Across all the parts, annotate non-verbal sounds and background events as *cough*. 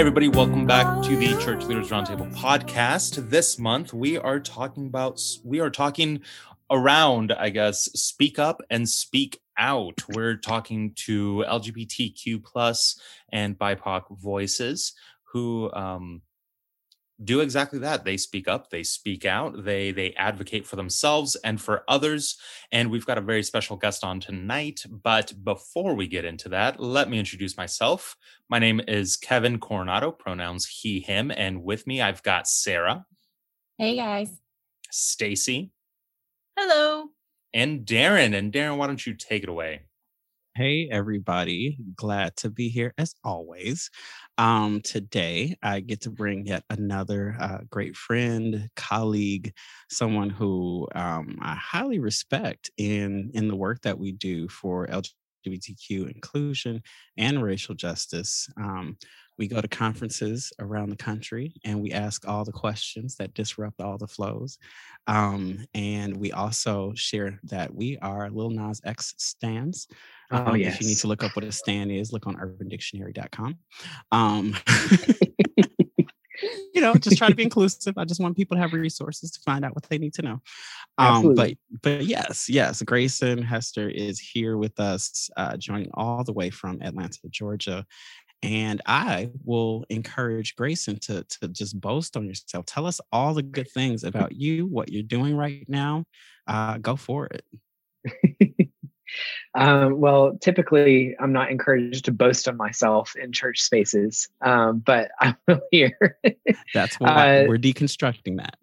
everybody, welcome back to the Church Leaders Roundtable podcast. This month we are talking about we are talking around, I guess, speak up and speak out. We're talking to LGBTQ plus and BIPOC voices who um, do exactly that. They speak up they speak out they they advocate for themselves and for others and we've got a very special guest on tonight but before we get into that let me introduce myself. My name is kevin coronado pronouns he him and with me i've got sarah. Hey guys. Stacy. Hello. And darren and darren why don't you take it away? Hey, everybody. Glad to be here as always. Um, today, I get to bring yet another uh, great friend, colleague, someone who um, I highly respect in, in the work that we do for LGBTQ inclusion and racial justice. Um, we go to conferences around the country and we ask all the questions that disrupt all the flows. Um, and we also share that we are Lil Nas X stands. Um, oh, yes. If you need to look up what a stand is, look on urbandictionary.com. Um, *laughs* you know, just try to be *laughs* inclusive. I just want people to have resources to find out what they need to know. Um, but but yes, yes, Grayson Hester is here with us, uh, joining all the way from Atlanta, Georgia. And I will encourage Grayson to, to just boast on yourself. Tell us all the good things about you, what you're doing right now. Uh, go for it. *laughs* Um, well, typically, I'm not encouraged to boast on myself in church spaces, um, but *laughs* I'm here. that's why uh, we're deconstructing that.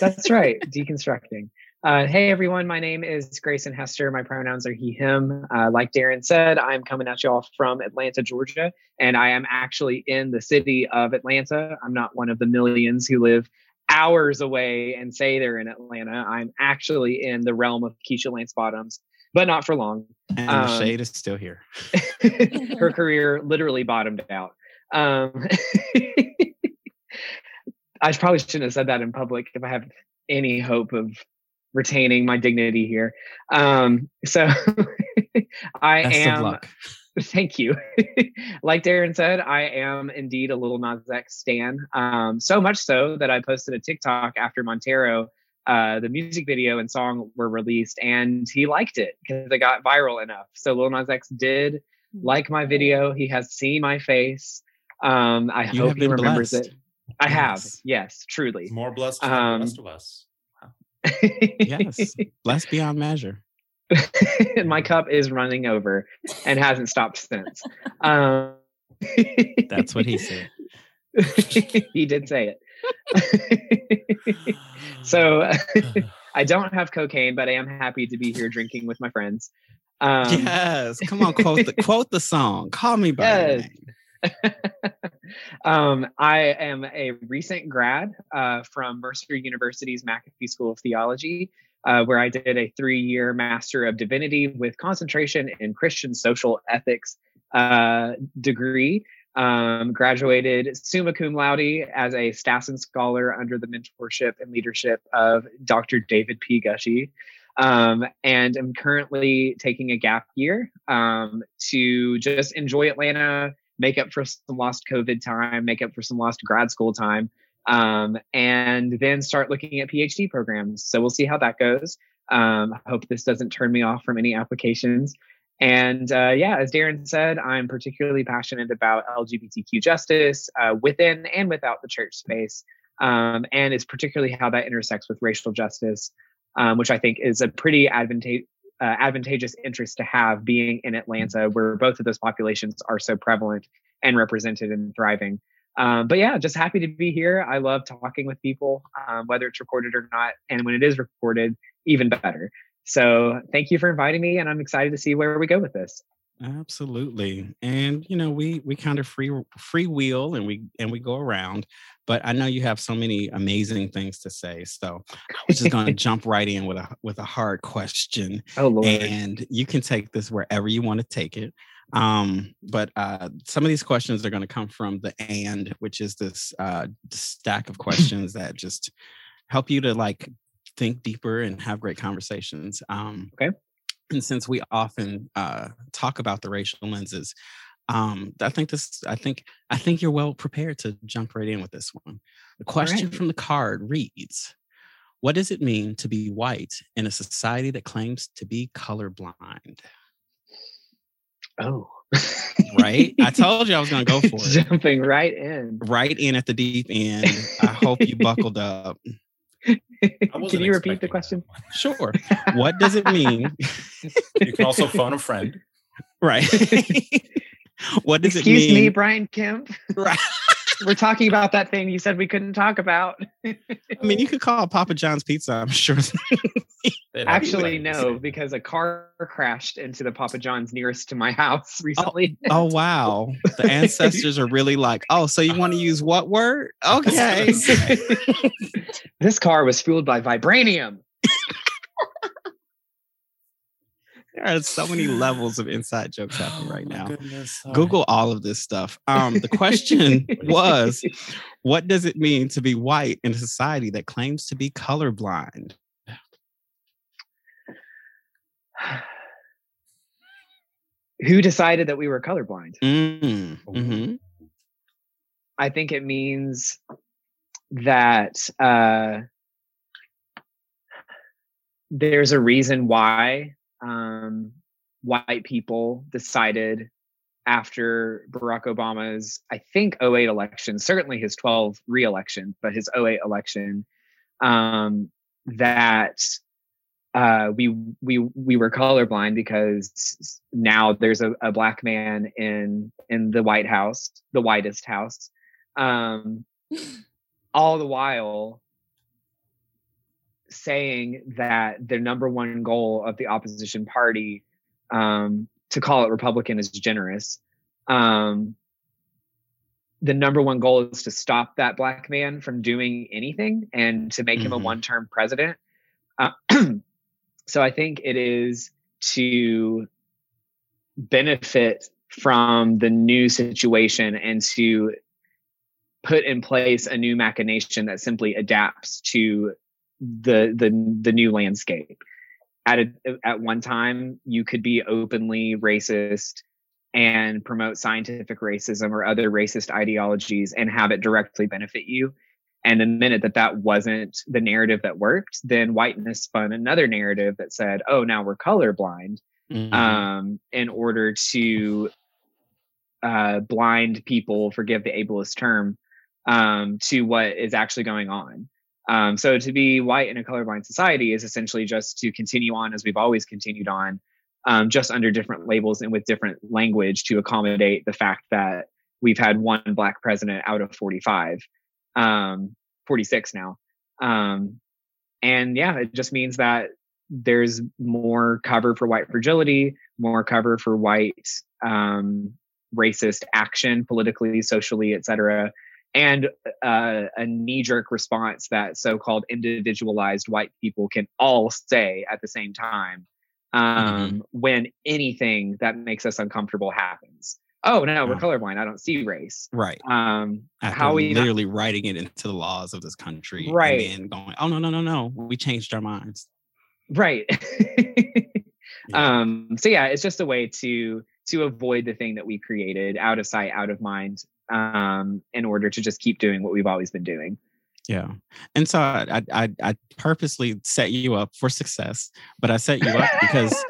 that's right, *laughs* deconstructing. Uh, hey everyone, my name is Grayson Hester. My pronouns are he, him. Uh, like Darren said, I'm coming at you all from Atlanta, Georgia, and I am actually in the city of Atlanta. I'm not one of the millions who live hours away and say they're in Atlanta. I'm actually in the realm of Keisha Lance Bottoms, but not for long. And um, the shade is still here. *laughs* her *laughs* career literally bottomed out. Um, *laughs* I probably shouldn't have said that in public if I have any hope of retaining my dignity here. Um, so *laughs* I Best am. *laughs* Thank you. *laughs* like Darren said, I am indeed a Lil Nas X stan. Um, so much so that I posted a TikTok after Montero uh, the music video and song were released, and he liked it because it got viral enough. So Lil Nas X did like my video. He has seen my face. Um, I you hope he remembers blessed. it. I yes. have, yes, truly. More blessed than um, the rest of us. Yes, blessed beyond measure. *laughs* my cup is running over and hasn't stopped since. Um, That's what he said. *laughs* he did say it. *laughs* so *sighs* I don't have cocaine, but I am happy to be here drinking with my friends. Um, yes, come on, quote the quote the song. Call me by yes. name. *laughs* um, I am a recent grad uh, from Mercer University's McAfee School of Theology, uh, where I did a three-year Master of Divinity with concentration in Christian social ethics uh, degree um, graduated summa cum laude as a Stassen Scholar under the mentorship and leadership of Dr. David P. Gushee. Um, and I'm currently taking a gap year um, to just enjoy Atlanta, make up for some lost COVID time, make up for some lost grad school time, um, and then start looking at PhD programs. So we'll see how that goes. Um, I hope this doesn't turn me off from any applications. And uh, yeah, as Darren said, I'm particularly passionate about LGBTQ justice uh, within and without the church space, um, and it's particularly how that intersects with racial justice, um, which I think is a pretty advantageous. Uh, advantageous interest to have being in Atlanta, where both of those populations are so prevalent and represented and thriving. Um, but yeah, just happy to be here. I love talking with people, um, whether it's recorded or not. And when it is recorded, even better. So thank you for inviting me, and I'm excited to see where we go with this. Absolutely, and you know we we kind of free free wheel and we and we go around, but I know you have so many amazing things to say, so I'm just going *laughs* to jump right in with a with a hard question. Oh Lord! And you can take this wherever you want to take it. Um, but uh, some of these questions are going to come from the and, which is this uh, stack of *laughs* questions that just help you to like think deeper and have great conversations. Um, okay. And since we often uh, talk about the racial lenses, Um, I think this. I think. I think you're well prepared to jump right in with this one. The question right. from the card reads: What does it mean to be white in a society that claims to be colorblind? Oh, Right? I *laughs* told you I was going to go for it. Jumping right in. Right in at the deep end. I hope you buckled up. *laughs* I Can you repeat the question? Sure. What does it mean? You can also phone a friend. right. *laughs* what does Excuse it mean? Excuse me, Brian Kemp. Right. We're talking about that thing you said we couldn't talk about. *laughs* I mean, you could call Papa John's Pizza, I'm sure. *laughs* Actually, no, because a car crashed into the Papa John's nearest to my *laughs* house oh, recently. oh, wow. The ancestors are really like, oh, so you want to use what word? Okay. this car was fueled by vibranium. There are so many levels of *laughs* inside jokes happening right Oh now. goodness. Google all of this stuff. Um, the question *laughs* was, what does it mean to be white in a society that claims to be colorblind? *sighs* Who decided that we were colorblind? Mm, mhm. I think it means that uh, there's a reason why um, white people decided after Barack Obama's, I think, 08 election, certainly his 12 re-election, but his 08 election, um, that uh, we we we were colorblind because now there's a, a black man in in the White House, the whitest house, um, *laughs* all the while saying that the number one goal of the opposition party um, to call it Republican is generous. Um, the number one goal is to stop that black man from doing anything and to make him a Mhm. one-term president. Uh, *clears throat* so I think it is to benefit from the new situation and to put in place a new machination that simply adapts to the the the new landscape. At a, at one time, you could be openly racist and promote scientific racism or other racist ideologies and have it directly benefit you. And the minute that that wasn't the narrative that worked, then whiteness spun another narrative that said, "Oh, now we're colorblind." Mhm. um, in order to uh, blind people, forgive the ableist term, um, to what is actually going on. Um, so to be white in a colorblind society is essentially just to continue on as we've always continued on, um, just under different labels and with different language to accommodate the fact that we've had one black president out of 45, um, 46 now. Um, and yeah, it just means that there's more cover for white fragility, more cover for white um, racist action politically, socially, etc., and uh, a knee-jerk response that so-called individualized white people can all say at the same time um, when anything that makes us uncomfortable happens. Oh no, we're colorblind. I don't see race. Right. Um, After how we not- literally writing it into the laws of this country. Right. And going, oh, no, no, no, no. We changed our minds. right *laughs* Yeah. um so yeah it's just a way to to avoid the thing that we created out of sight out of mind um in order to just keep doing what we've always been doing Yeah. And so I, I I purposely set you up for success, but I set you up because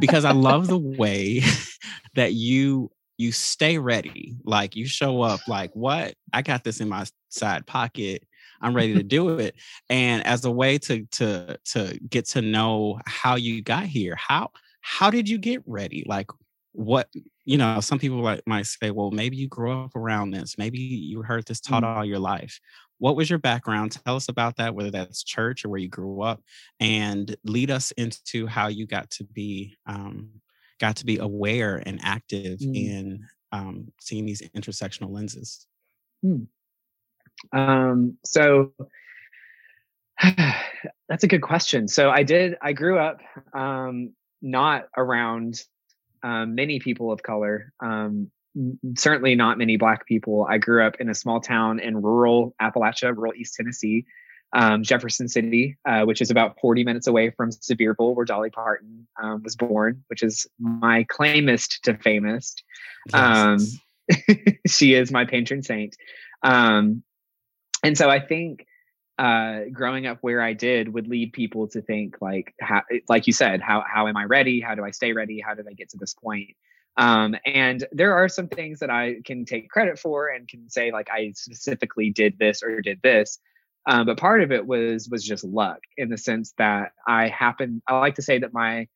because I love the way *laughs* that you you stay ready. Like you show up like what? I got this in my side pocket. I'm ready to do it. And as a way to to to get to know how you got here. How how did you get ready? Like what you know, some people like might say, well, maybe you grew up around this. Maybe you heard this taught Mm. all your life. What was your background? Tell us about that, whether that's church or where you grew up, and lead us into how you got to be um, got to be aware and active Mm. in um, seeing these intersectional lenses. um so *sighs* that's a good question so i did i grew up um not around um, many people of color um certainly not many black people i grew up in a small town in rural appalachia rural east tennessee um, Jefferson City, uh, which is about 40 minutes away from Sevierville, where Dolly Parton um, was born, which is my claimist to famous. Um, *laughs* she is my patron saint. Um, and so I think uh, growing up where I did would lead people to think like, how, like you said, how how am I ready? How do I stay ready? How did I get to this point? Um, and there are some things that I can take credit for and can say like I specifically did this or did this. Um, but part of it was was just luck in the sense that I happen. I like to say that my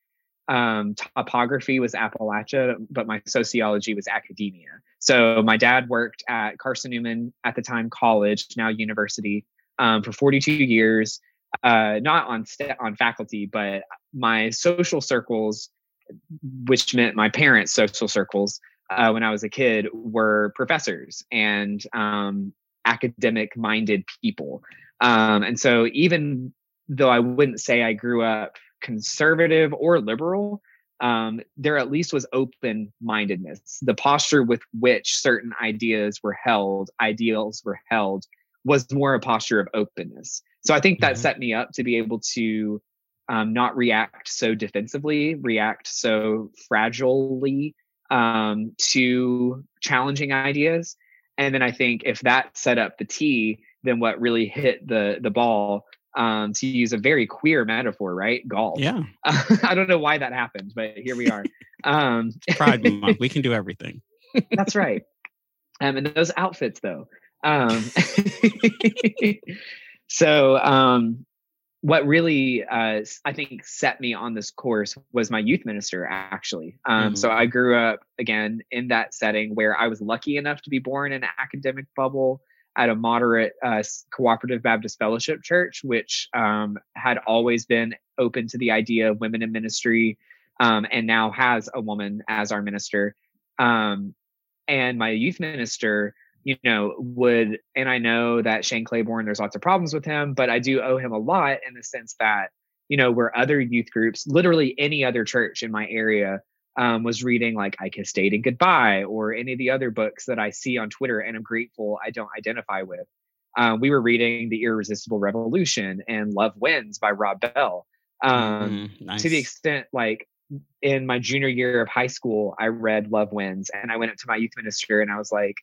um, topography was Appalachia, but my sociology was academia. So my dad worked at Carson Newman at the time college, now university, um, for 42 years. Uh, not on st- on faculty, but my social circles, which meant my parents' social circles, uh, when I was a kid, were professors and um, academic minded people. Um, and so even though I wouldn't say I grew up conservative or liberal, um, there at least was open mindedness. The posture with which certain ideas were held, ideals were held, was more a posture of openness. So I think that mm-hmm. set me up to be able to um, not react so defensively, react so fragilely um, to challenging ideas. And then I think if that set up the tee, then what really hit the the ball um, to use a very queer metaphor, right? Golf. Yeah. *laughs* I don't know why that happened, but here we are. Um, Pride Month. We *laughs* can do everything. that's right. Um, and those outfits, though. Um, *laughs* so, um, what really, uh, I think, set me on this course was my youth minister, actually. Um, mm-hmm. So, I grew up again in that setting where I was lucky enough to be born in an academic bubble at a moderate uh, cooperative Baptist fellowship church, which um, had always been open to the idea of women in ministry um, and now has a woman as our minister. Um, and my youth minister, you know, would, and I know that Shane Claiborne, there's lots of problems with him, but I do owe him a lot in the sense that, you know, where other youth groups, literally any other church in my area, um, was reading like I Kissed Dating Goodbye or any of the other books that I see on Twitter and I'm grateful I don't identify with. Um, we were reading The Irresistible Revolution and Love Wins by Rob Bell. Um, mm, nice. To the extent like in my junior year of high school, I read Love Wins and I went up to my youth minister and I was like,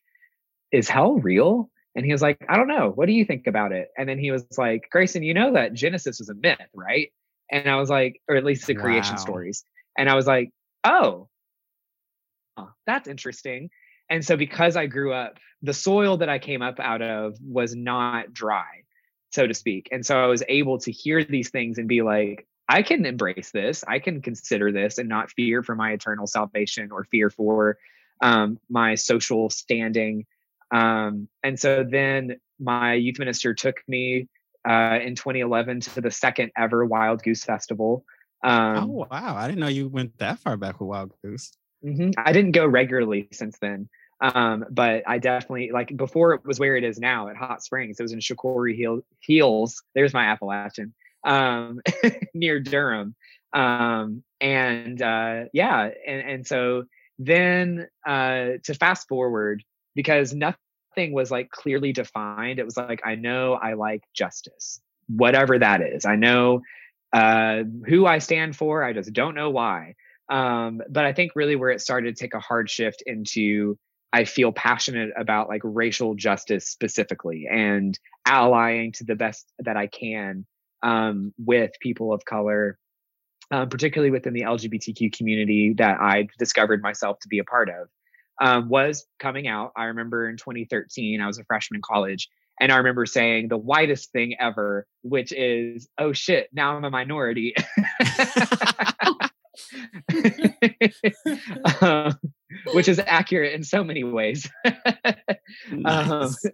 is hell real? And he was like, I don't know. What do you think about it? And then he was like, Grayson, you know that Genesis was a myth, right? And I was like, or at least the creation wow. stories. And I was like, oh, that's interesting. And so, because I grew up, the soil that I came up out of was not dry, so to speak. And so, I was able to hear these things and be like, I can embrace this. I can consider this and not fear for my eternal salvation or fear for um, my social standing. Um, and so then my youth minister took me uh, in 2011 to the second ever Wild Goose Festival. Um, oh wow! I didn't know you went that far back with Wild Goose. Mm-hmm. I didn't go regularly since then, um, but I definitely like before it was where it is now at Hot Springs. It was in Shakori Hill, Heels. There's my Appalachian um, *laughs* near Durham, um, and uh, yeah, and and so then uh, to fast forward because nothing was like clearly defined. It was like I know I like justice, whatever that is. I know uh, who I stand for. I just don't know why. Um, but I think really where it started to take a hard shift into I feel passionate about like racial justice specifically and allying to the best that I can um, with people of color, um, particularly within the LGBTQ community that I discovered myself to be a part of. Um, was coming out. I remember in 2013, I was a freshman in college, and I remember saying the whitest thing ever, which is, oh shit, now I'm a minority. *laughs* um, which is accurate in so many ways. *laughs* Um, nice. um,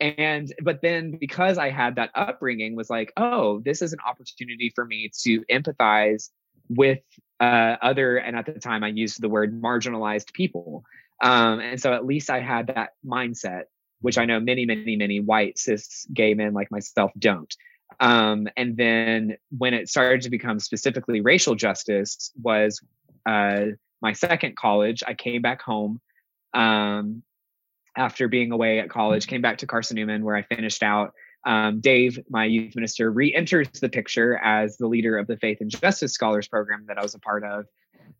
and but then because I had that upbringing, was like, oh, this is an opportunity for me to empathize with uh, other, and at the time I used the word marginalized people. Um, and so at least I had that mindset which I know many, many, many white cis gay men like myself don't. Um, and then when it started to become specifically racial justice was uh, my second college. I came back home um, after being away at college, came back to Carson Newman where I finished out um, Dave, my youth minister, re-enters the picture as the leader of the Faith and Justice Scholars Program that I was a part of.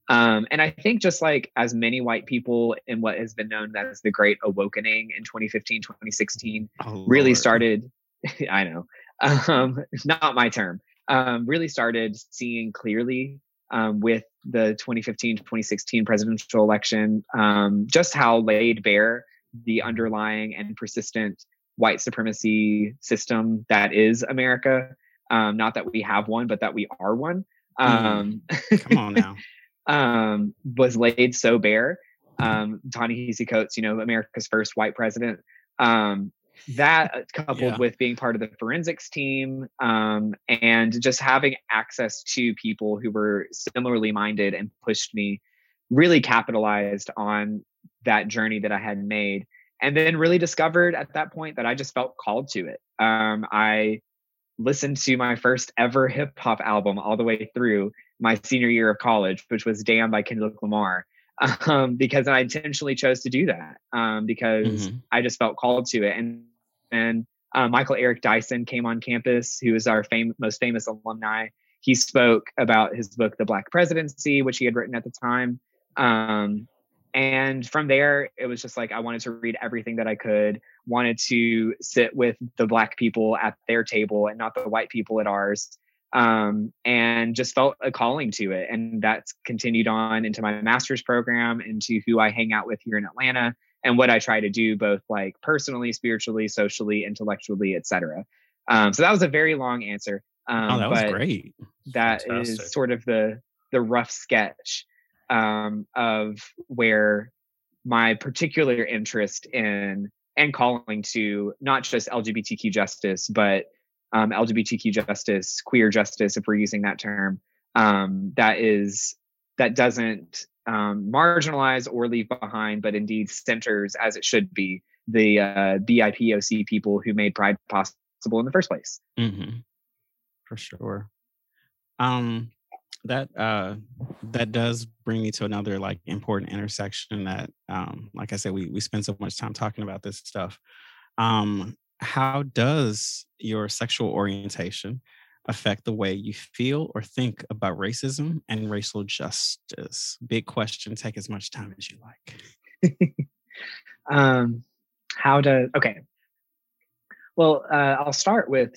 Um, and I think just like as many white people in what has been known as the Great Awakening in 2015, 2016, oh, really started. *laughs* I know, um, *laughs* not my term. Um, really started seeing clearly um, with the 2015 2016 presidential election, um, just how laid bare the underlying and persistent white supremacy system that is America. Um, not that we have one, but that we are one. Mm. Um, Come on now. *laughs* um, was laid so bare. Um, Ta-Nehisi Coates, you know, America's first white president. Um, that uh, coupled yeah. with being part of the forensics team um, and just having access to people who were similarly minded and pushed me really capitalized on that journey that I had made. And then really discovered at that point that I just felt called to it. Um, I listened to my first ever hip hop album all the way through my senior year of college, which was Damn by Kendrick Lamar, *laughs* um, because I intentionally chose to do that um, because mm-hmm. I just felt called to it. And and uh, Michael Eric Dyson came on campus, who is our fam- most famous alumni. He spoke about his book, The Black Presidency, which he had written at the time. Um, and from there, it was just like I wanted to read everything that I could, wanted to sit with the Black people at their table and not the white people at ours. Um, and just felt a calling to it. And that's continued on into my master's program, into who I hang out with here in Atlanta, and what I try to do both like personally, spiritually, socially, intellectually, etc. Um, so that was a very long answer. Um, oh, that was great. That Fantastic. is sort of the the rough sketch um, of where my particular interest in and calling to not just LGBTQ justice, but um, LGBTQ justice, queer justice, if we're using that term, um, that is that doesn't um, marginalize or leave behind, but indeed centers as it should be the uh, BIPOC people who made Pride possible in the first place. Mm-hmm. For sure. Um, that uh, that does bring me to another like important intersection that, um, like I said, we we spend so much time talking about this stuff. Um, how does your sexual orientation affect the way you feel or think about racism and racial justice? Big question. Take as much time as you like. *laughs* um, how does, okay. Well, uh, I'll start with,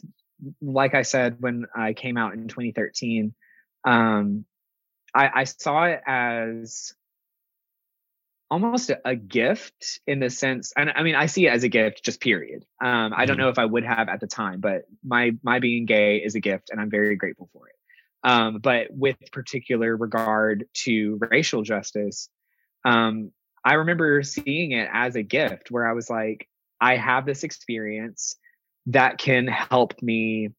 like I said, when I came out in 2013, um, I, I saw it as almost a, gift in the sense and i mean i see it as a gift just period um, i don't mm-hmm. know if i would have at the time but my my being gay is a gift and i'm very grateful for it um, but with particular regard to racial justice um, i remember seeing it as a gift where i was like i have this experience that can help me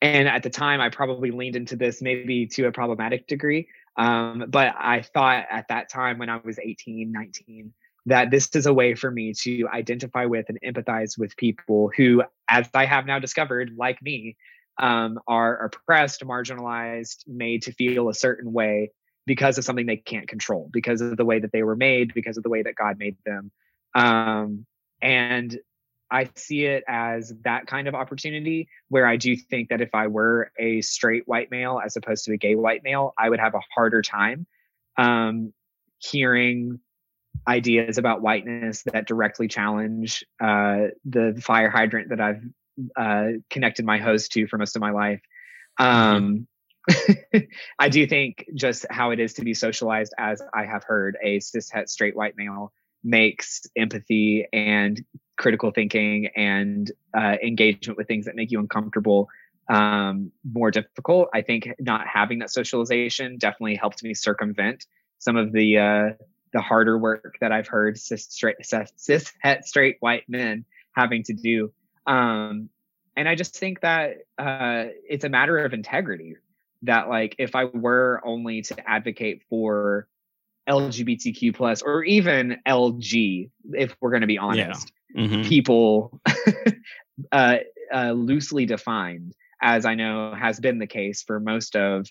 and at the time i probably leaned into this maybe to a problematic degree um, but I thought at that time when I was 18, 19, that this is a way for me to identify with and empathize with people who, as I have now discovered, like me, um, are oppressed, marginalized, made to feel a certain way because of something they can't control, because of the way that they were made, because of the way that God made them. Um, and I see it as that kind of opportunity where I do think that if I were a straight white male as opposed to a gay white male, I would have a harder time um, hearing ideas about whiteness that directly challenge uh, the fire hydrant that I've uh, connected my hose to for most of my life. Um, *laughs* I do think just how it is to be socialized, as I have heard a cis het straight white male makes empathy and critical thinking and uh, engagement with things that make you uncomfortable um, more difficult. I think not having that socialization definitely helped me circumvent some of the uh, the harder work that I've heard cis straight cis het straight white men having to do. Um, and I just think that uh, it's a matter of integrity. That like if I were only to advocate for LGBTQ plus or even LG, if we're going to be honest, yeah. mm-hmm. people *laughs* uh, uh, loosely defined, as I know has been the case for most of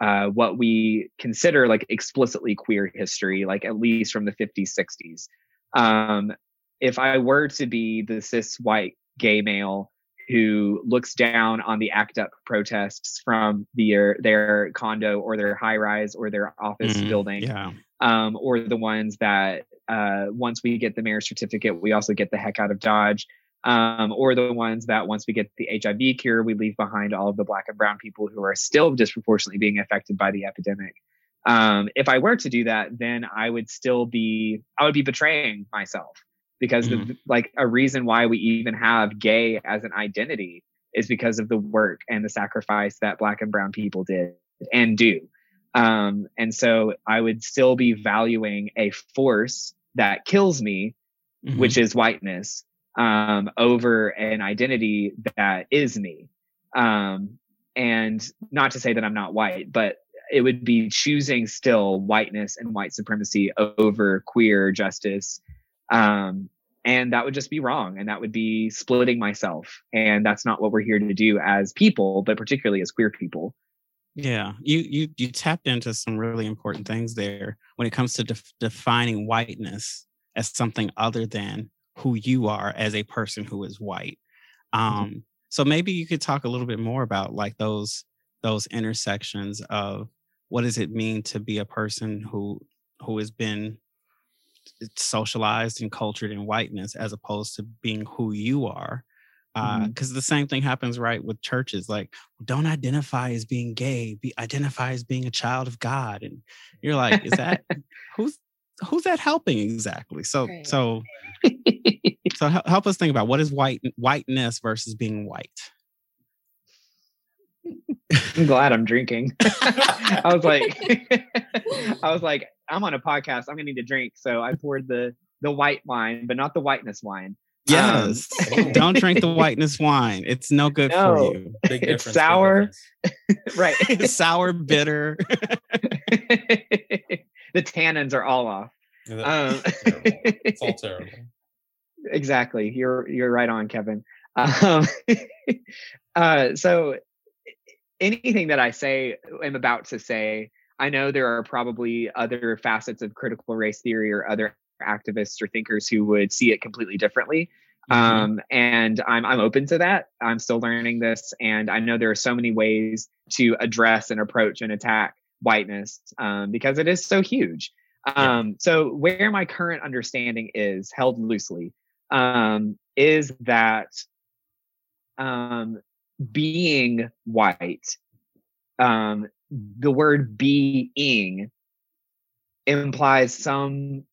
uh, what we consider like explicitly queer history, like at least from the 50s, 60s. Um, if I were to be the cis white gay male who looks down on the ACT UP protests from their their condo or their high rise or their office Mm, building, Yeah. Um, or the ones that uh, once we get the mayor's certificate, we also get the heck out of Dodge, um, or the ones that once we get the HIV cure, we leave behind all of the black and brown people who are still disproportionately being affected by the epidemic. Um, if I were to do that, then I would still be I would be betraying myself because the, like a reason why we even have gay as an identity is because of the work and the sacrifice that black and brown people did and do. Um, and so I would still be valuing a force that kills me, Mhm. which is whiteness, um, over an identity that is me. Um, and not to say that I'm not white, but it would be choosing still whiteness and white supremacy over queer justice. Um, and that would just be wrong. And that would be splitting myself. And that's not what we're here to do as people, but particularly as queer people. Yeah, you you you tapped into some really important things there when it comes to def- defining whiteness as something other than who you are as a person who is white. Um, so maybe you could talk a little bit more about like those those intersections of what does it mean to be a person who who has been socialized and cultured in whiteness as opposed to being who you are Mm-hmm. Uh, because the same thing happens right with churches like don't identify as being gay be identify as being a child of god and you're like is that *laughs* who's who's that helping exactly so Right. so *laughs* so help us think about what is white whiteness versus being white I'm glad I'm drinking. *laughs* I was like, I was like, I'm on a podcast. I'm gonna need to drink. So I poured the the white wine, but not the whiteness wine. Um, yes don't drink the whiteness wine it's no good No. for you Big It's sour. right. *laughs* it's sour bitter *laughs* the tannins are all off. Yeah, Um, terrible. It's all terrible. *laughs* exactly. You're you're right on, Kevin. Um, uh, so anything that I say, am about to say, I know there are probably other facets of critical race theory or other activists or thinkers who would see it completely differently. Mhm. Um, and I'm I'm open to that. I'm still learning this, and I know there are so many ways to address and approach and attack whiteness um, because it is so huge. Um, So where my current understanding is held loosely um, is that um, being white, um, the word being implies some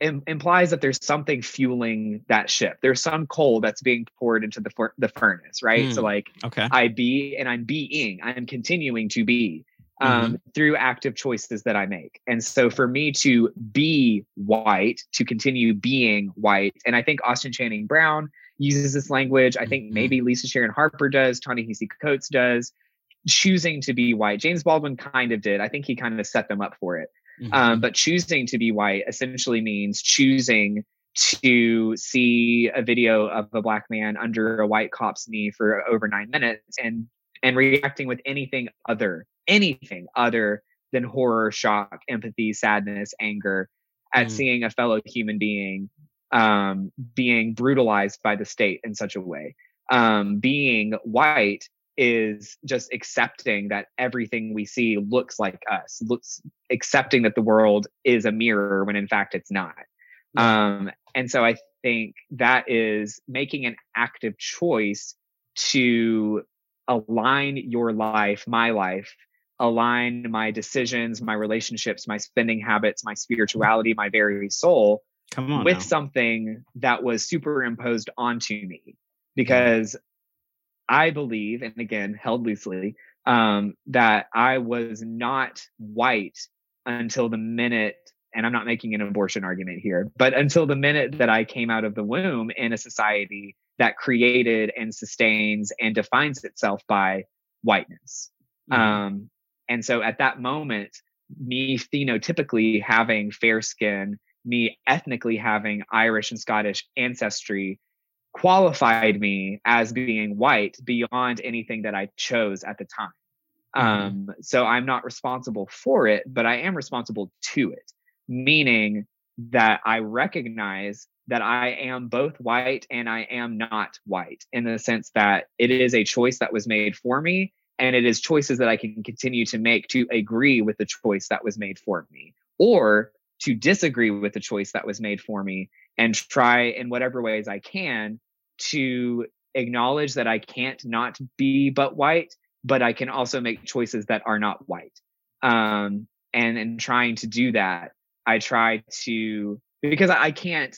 im- implies that there's something fueling that ship. There's some coal that's being poured into the the furnace, right? So Mm. like okay I be and I'm being, I am continuing to be um, through active choices that I make. And so for me to be white, to continue being white, and I think Austin Channing Brown uses this language. I think Mhm. maybe Lisa Sharon Harper does, Ta-Nehisi Coates does, choosing to be white. James Baldwin kind of did. I think he kind of set them up for it. Mhm. Um, but choosing to be white essentially means choosing to see a video of a black man under a white cop's knee for over nine minutes and and reacting with anything other anything other than horror shock empathy sadness anger at Mm. seeing a fellow human being um, being brutalized by the state in such a way um, being white is just accepting that everything we see looks like us looks accepting that the world is a mirror when in fact it's not. Um, and so i think that is making an active choice to align your life my life align my decisions my relationships my spending habits my spirituality my very soul come on with now. something that was superimposed onto me. Because I believe, and again, held loosely, um, that I was not white until the minute, and I'm not making an abortion argument here, but until the minute that I came out of the womb in a society that created and sustains and defines itself by whiteness. Mhm. Um, and so at that moment, me phenotypically having fair skin, me ethnically having Irish and Scottish ancestry qualified me as being white beyond anything that I chose at the time. Mhm. Um, so I'm not responsible for it, but I am responsible to it, meaning that I recognize that I am both white and I am not white in the sense that it is a choice that was made for me and it is choices that I can continue to make to agree with the choice that was made for me or to disagree with the choice that was made for me and try in whatever ways I can to acknowledge that I can't not be but white, but I can also make choices that are not white. Um, and in trying to do that, I try to because I can't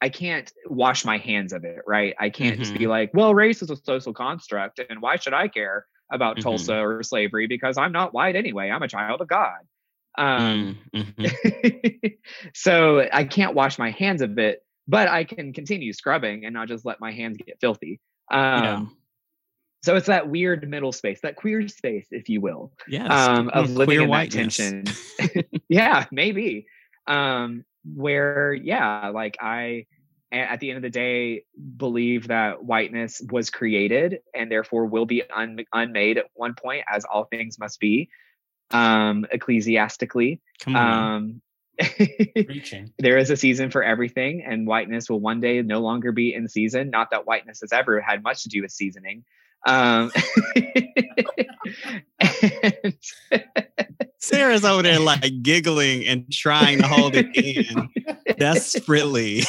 I can't wash my hands of it, right? I can't mm-hmm. just be mm-hmm. like, well, race is a social construct, and why should I care about mm-hmm. Tulsa or slavery because I'm not white anyway. I'm a child of God. Um, mm-hmm. *laughs* so I can't wash my hands of it, but I can continue scrubbing and not just let my hands get filthy. Um, yeah. So it's that weird middle space, that queer space, if you will, yes, um, of living in whiteness. that tension. *laughs* *laughs* yeah, maybe. Um, where, yeah, like I, at the end of the day, believe that whiteness was created and therefore will be un- unmade at one point, as all things must be, um, ecclesiastically. Come on. Um, *laughs* there is a season for everything, and whiteness will one day no longer be in season. Not that whiteness has ever had much to do with seasoning. Um, and *laughs* Sarah's over there like giggling and trying to hold it in *laughs* desperately.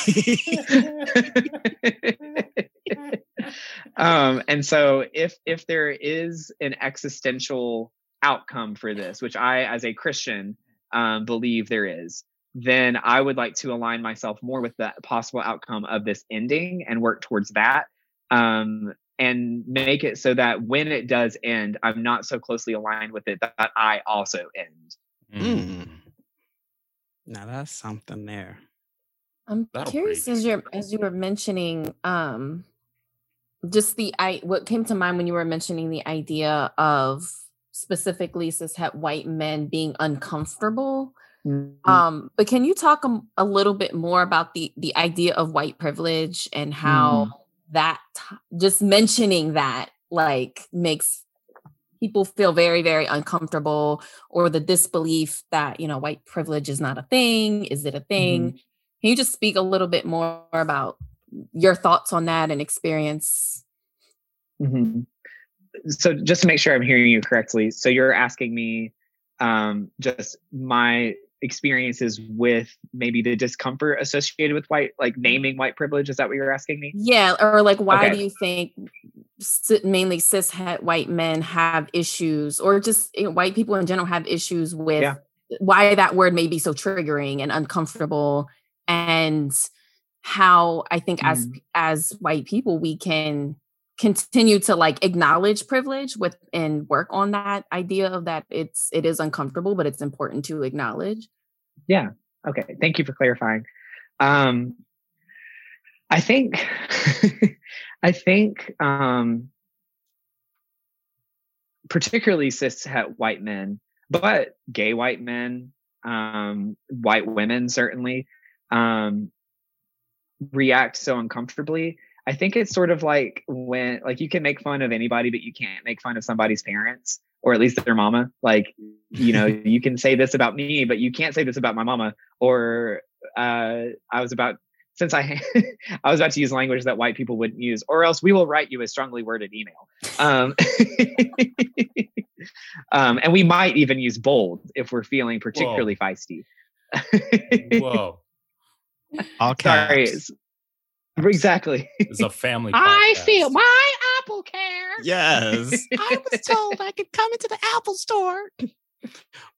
um, and so if if there is an existential outcome for this, which I as a Christian um, believe there is, then I would like to align myself more with the possible outcome of this ending and work towards that. Um, and make it so that when it does end, I'm not so closely aligned with it that I also end. Mm. Now that's something there. I'm That'll curious as you as you were mentioning um just the I what came to mind when you were mentioning the idea of specifically cishet white men being uncomfortable. Mm-hmm. Um, but can you talk a, a, little bit more about the the idea of white privilege and how mm. that just mentioning that like makes people feel very very uncomfortable or the disbelief that you know white privilege is not a thing is it a thing mm-hmm. can you just speak a little bit more about your thoughts on that and experience mm-hmm so just to make sure I'm hearing you correctly, so you're asking me um, just my experiences with maybe the discomfort associated with white, like naming white privilege. Is that what you're asking me? Yeah, or like why okay. do you think mainly cis het white men have issues, or just you know, white people in general have issues with yeah. why that word may be so triggering and uncomfortable, and how I think mm. as as white people we can continue to like acknowledge privilege with and work on that idea of that it's it is uncomfortable but it's important to acknowledge. Yeah. Okay. Thank you for clarifying. Um i think *laughs* i think um particularly cis het white men but gay white men um white women certainly um react so uncomfortably I think it's sort of like when like you can make fun of anybody, but you can't make fun of somebody's parents or at least their mama. Like, you know, *laughs* you can say this about me, but you can't say this about my mama. Or uh, I was about since I *laughs* I was about to use language that white people wouldn't use, or else we will write you a strongly worded email. Um, *laughs* um, and we might even use bold if we're feeling particularly Whoa. feisty. Whoa. All caps. Sorry. *laughs* Exactly. It's a family. I feel my Apple care. Yes. *laughs* I was told I could come into the Apple store.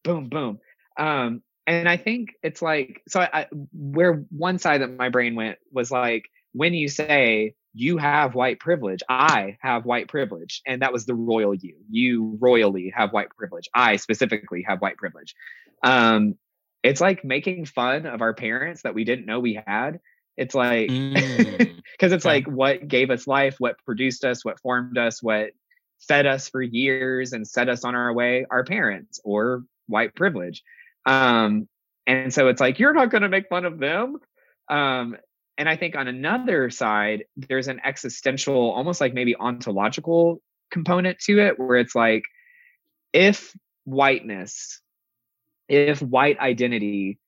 boom, boom. Um, and I think it's like so. I, I, where one side that my brain went was like when you say you have white privilege, I have white privilege, and that was the royal you. You royally have white privilege. I specifically have white privilege. Um, it's like making fun of our parents that we didn't know we had it's like because mm. *laughs* it's like what gave us life, what produced us, what formed us, what fed us for years and set us on our way, our parents or white privilege. Um, and so it's like you're not going to make fun of them. Um, and I think on another side, there's an existential, almost like maybe ontological component to it, where it's like if whiteness, if white identity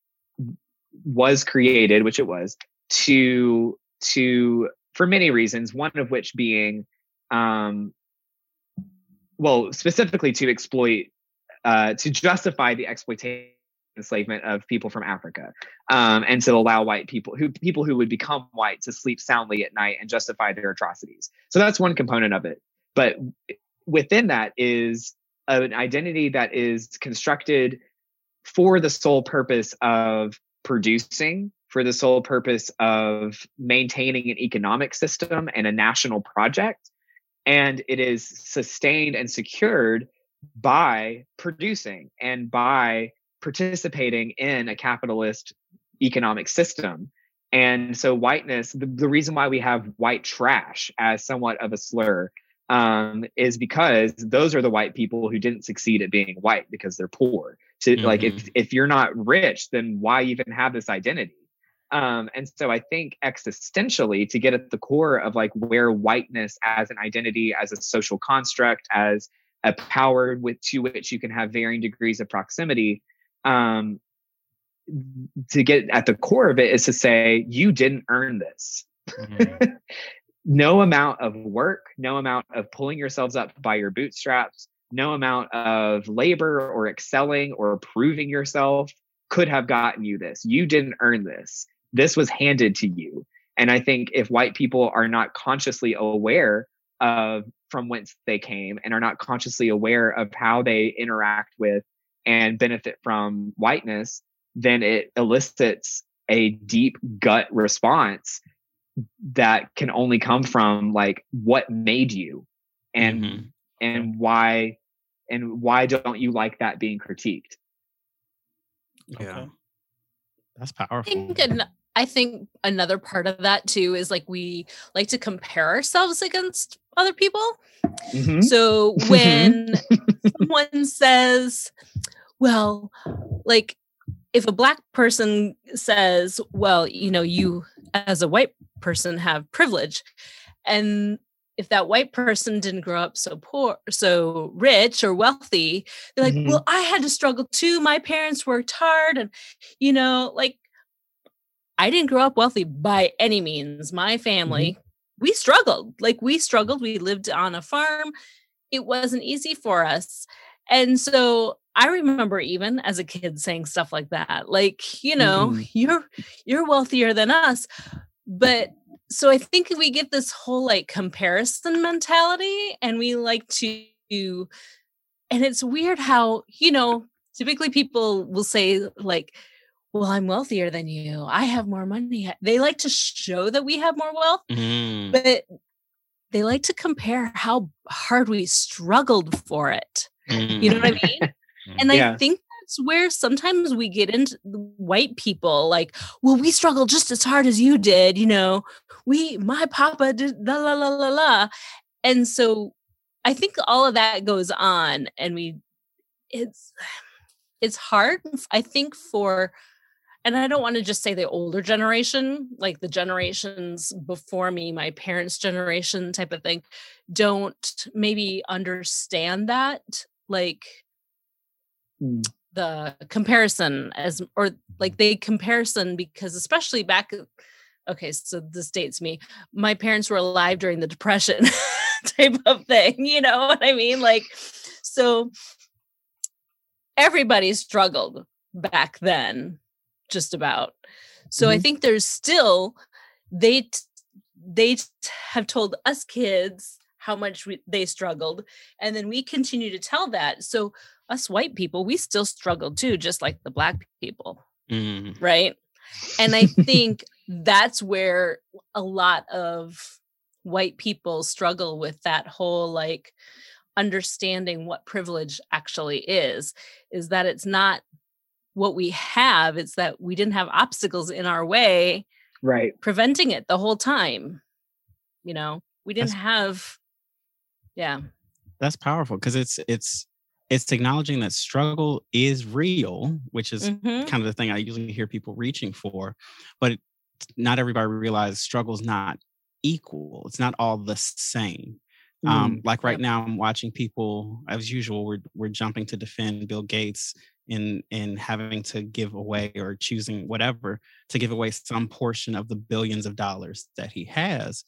was created, which it was, to to for many reasons. One of which being, um, well, specifically to exploit, uh, to justify the exploitation enslavement of people from Africa, um, and to allow white people who people who would become white to sleep soundly at night and justify their atrocities. So that's one component of it. But within that is an identity that is constructed for the sole purpose of producing, for the sole purpose of maintaining an economic system and a national project. And it is sustained and secured by producing and by participating in a capitalist economic system. And so, whiteness, the, the reason why we have white trash as somewhat of a slur um, is because those are the white people who didn't succeed at being white because they're poor. To mm-hmm. like, if mm-hmm. if you're not rich, then why even have this identity? Um, and so I think existentially, to get at the core of like where whiteness as an identity, as a social construct, as a power with to which you can have varying degrees of proximity, um, to get at the core of it is to say you didn't earn this. Mm-hmm. *laughs* no amount of work, no amount of pulling yourselves up by your bootstraps, no amount of labor or excelling or proving yourself could have gotten you this. You didn't earn this. This was handed to you. And I think if white people are not consciously aware of from whence they came and are not consciously aware of how they interact with and benefit from whiteness, then it elicits a deep gut response that can only come from like what made you and mm-hmm. and why and why don't you like that being critiqued yeah okay. that's powerful I think, an, I think another part of that too is like we like to compare ourselves against other people mm-hmm. so *laughs* when someone says well like if a black person says well you know you as a white person have privilege and if that white person didn't grow up so poor so rich or wealthy they're like mm-hmm. well i had to struggle too my parents worked hard and you know like i didn't grow up wealthy by any means my family mm-hmm. we struggled like we struggled we lived on a farm it wasn't easy for us and so I remember even as a kid saying stuff like that. Like, you know, mm-hmm. *laughs* you're you're wealthier than us. But so I think we get this whole like comparison mentality and we like to and it's weird how, you know, typically people will say like well, I'm wealthier than you. I have more money. They like to show that we have more wealth, mm. but they like to compare how hard we struggled for it. Mm. You know what I mean? *laughs* and yeah. I think that's where sometimes we get into white people like, well, we struggled just as hard as you did, you know. We my papa did la la la la la. And so I think all of that goes on and we it's it's hard I think for and I don't want to just say the older generation, like the generations before me, my parents' generation type of thing, don't maybe understand that. Like mm. the comparison as, or like they comparison because, especially back, okay, so this dates me. My parents were alive during the Depression *laughs* type of thing. You know what I mean? Like, so everybody struggled back then just about. So mm-hmm. I think there's still they they have told us kids how much we, they struggled and then we continue to tell that. So us white people we still struggle too just like the black people. Mm. Right? And I think that's where a lot of white people struggle with that whole like understanding what privilege actually is is that it's not what we have it's that we didn't have obstacles in our way right preventing it the whole time you know we didn't that's, have yeah that's powerful because it's it's it's acknowledging that struggle is real which is mm-hmm. kind of the thing i usually hear people reaching for but not everybody realizes struggle is not equal it's not all the same um, mm-hmm. um like right yep. now i'm watching people as usual we're we're jumping to defend bill gates in in having to give away or choosing whatever to give away some portion of the billions of dollars that he has.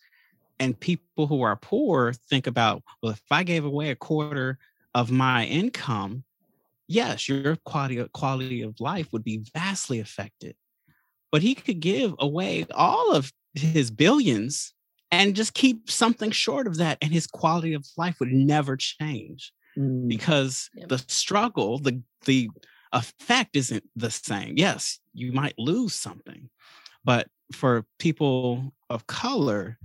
And people who are poor think about well if i gave away a quarter of my income yes your quality of, quality of life would be vastly affected. But he could give away all of his billions and just keep something short of that and his quality of life would never change mm. because yep. the struggle the the effect isn't the same yes you might lose something but for people of color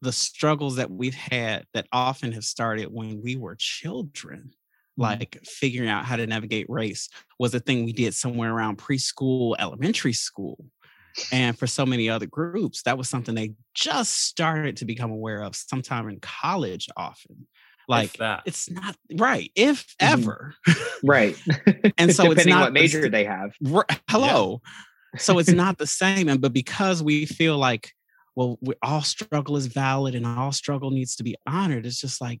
the struggles that we've had that often have started when we were children mm. like figuring out how to navigate race was a thing we did somewhere around preschool elementary school and for so many other groups, that was something they just started to become aware of sometime in college often. Like that. it's not right, if mm-hmm. ever. right. *laughs* and so it's not what major the, they have. hello. Yeah. so it's not the same. And but because we feel like, well, we, all struggle is valid and all struggle needs to be honored, it's just like,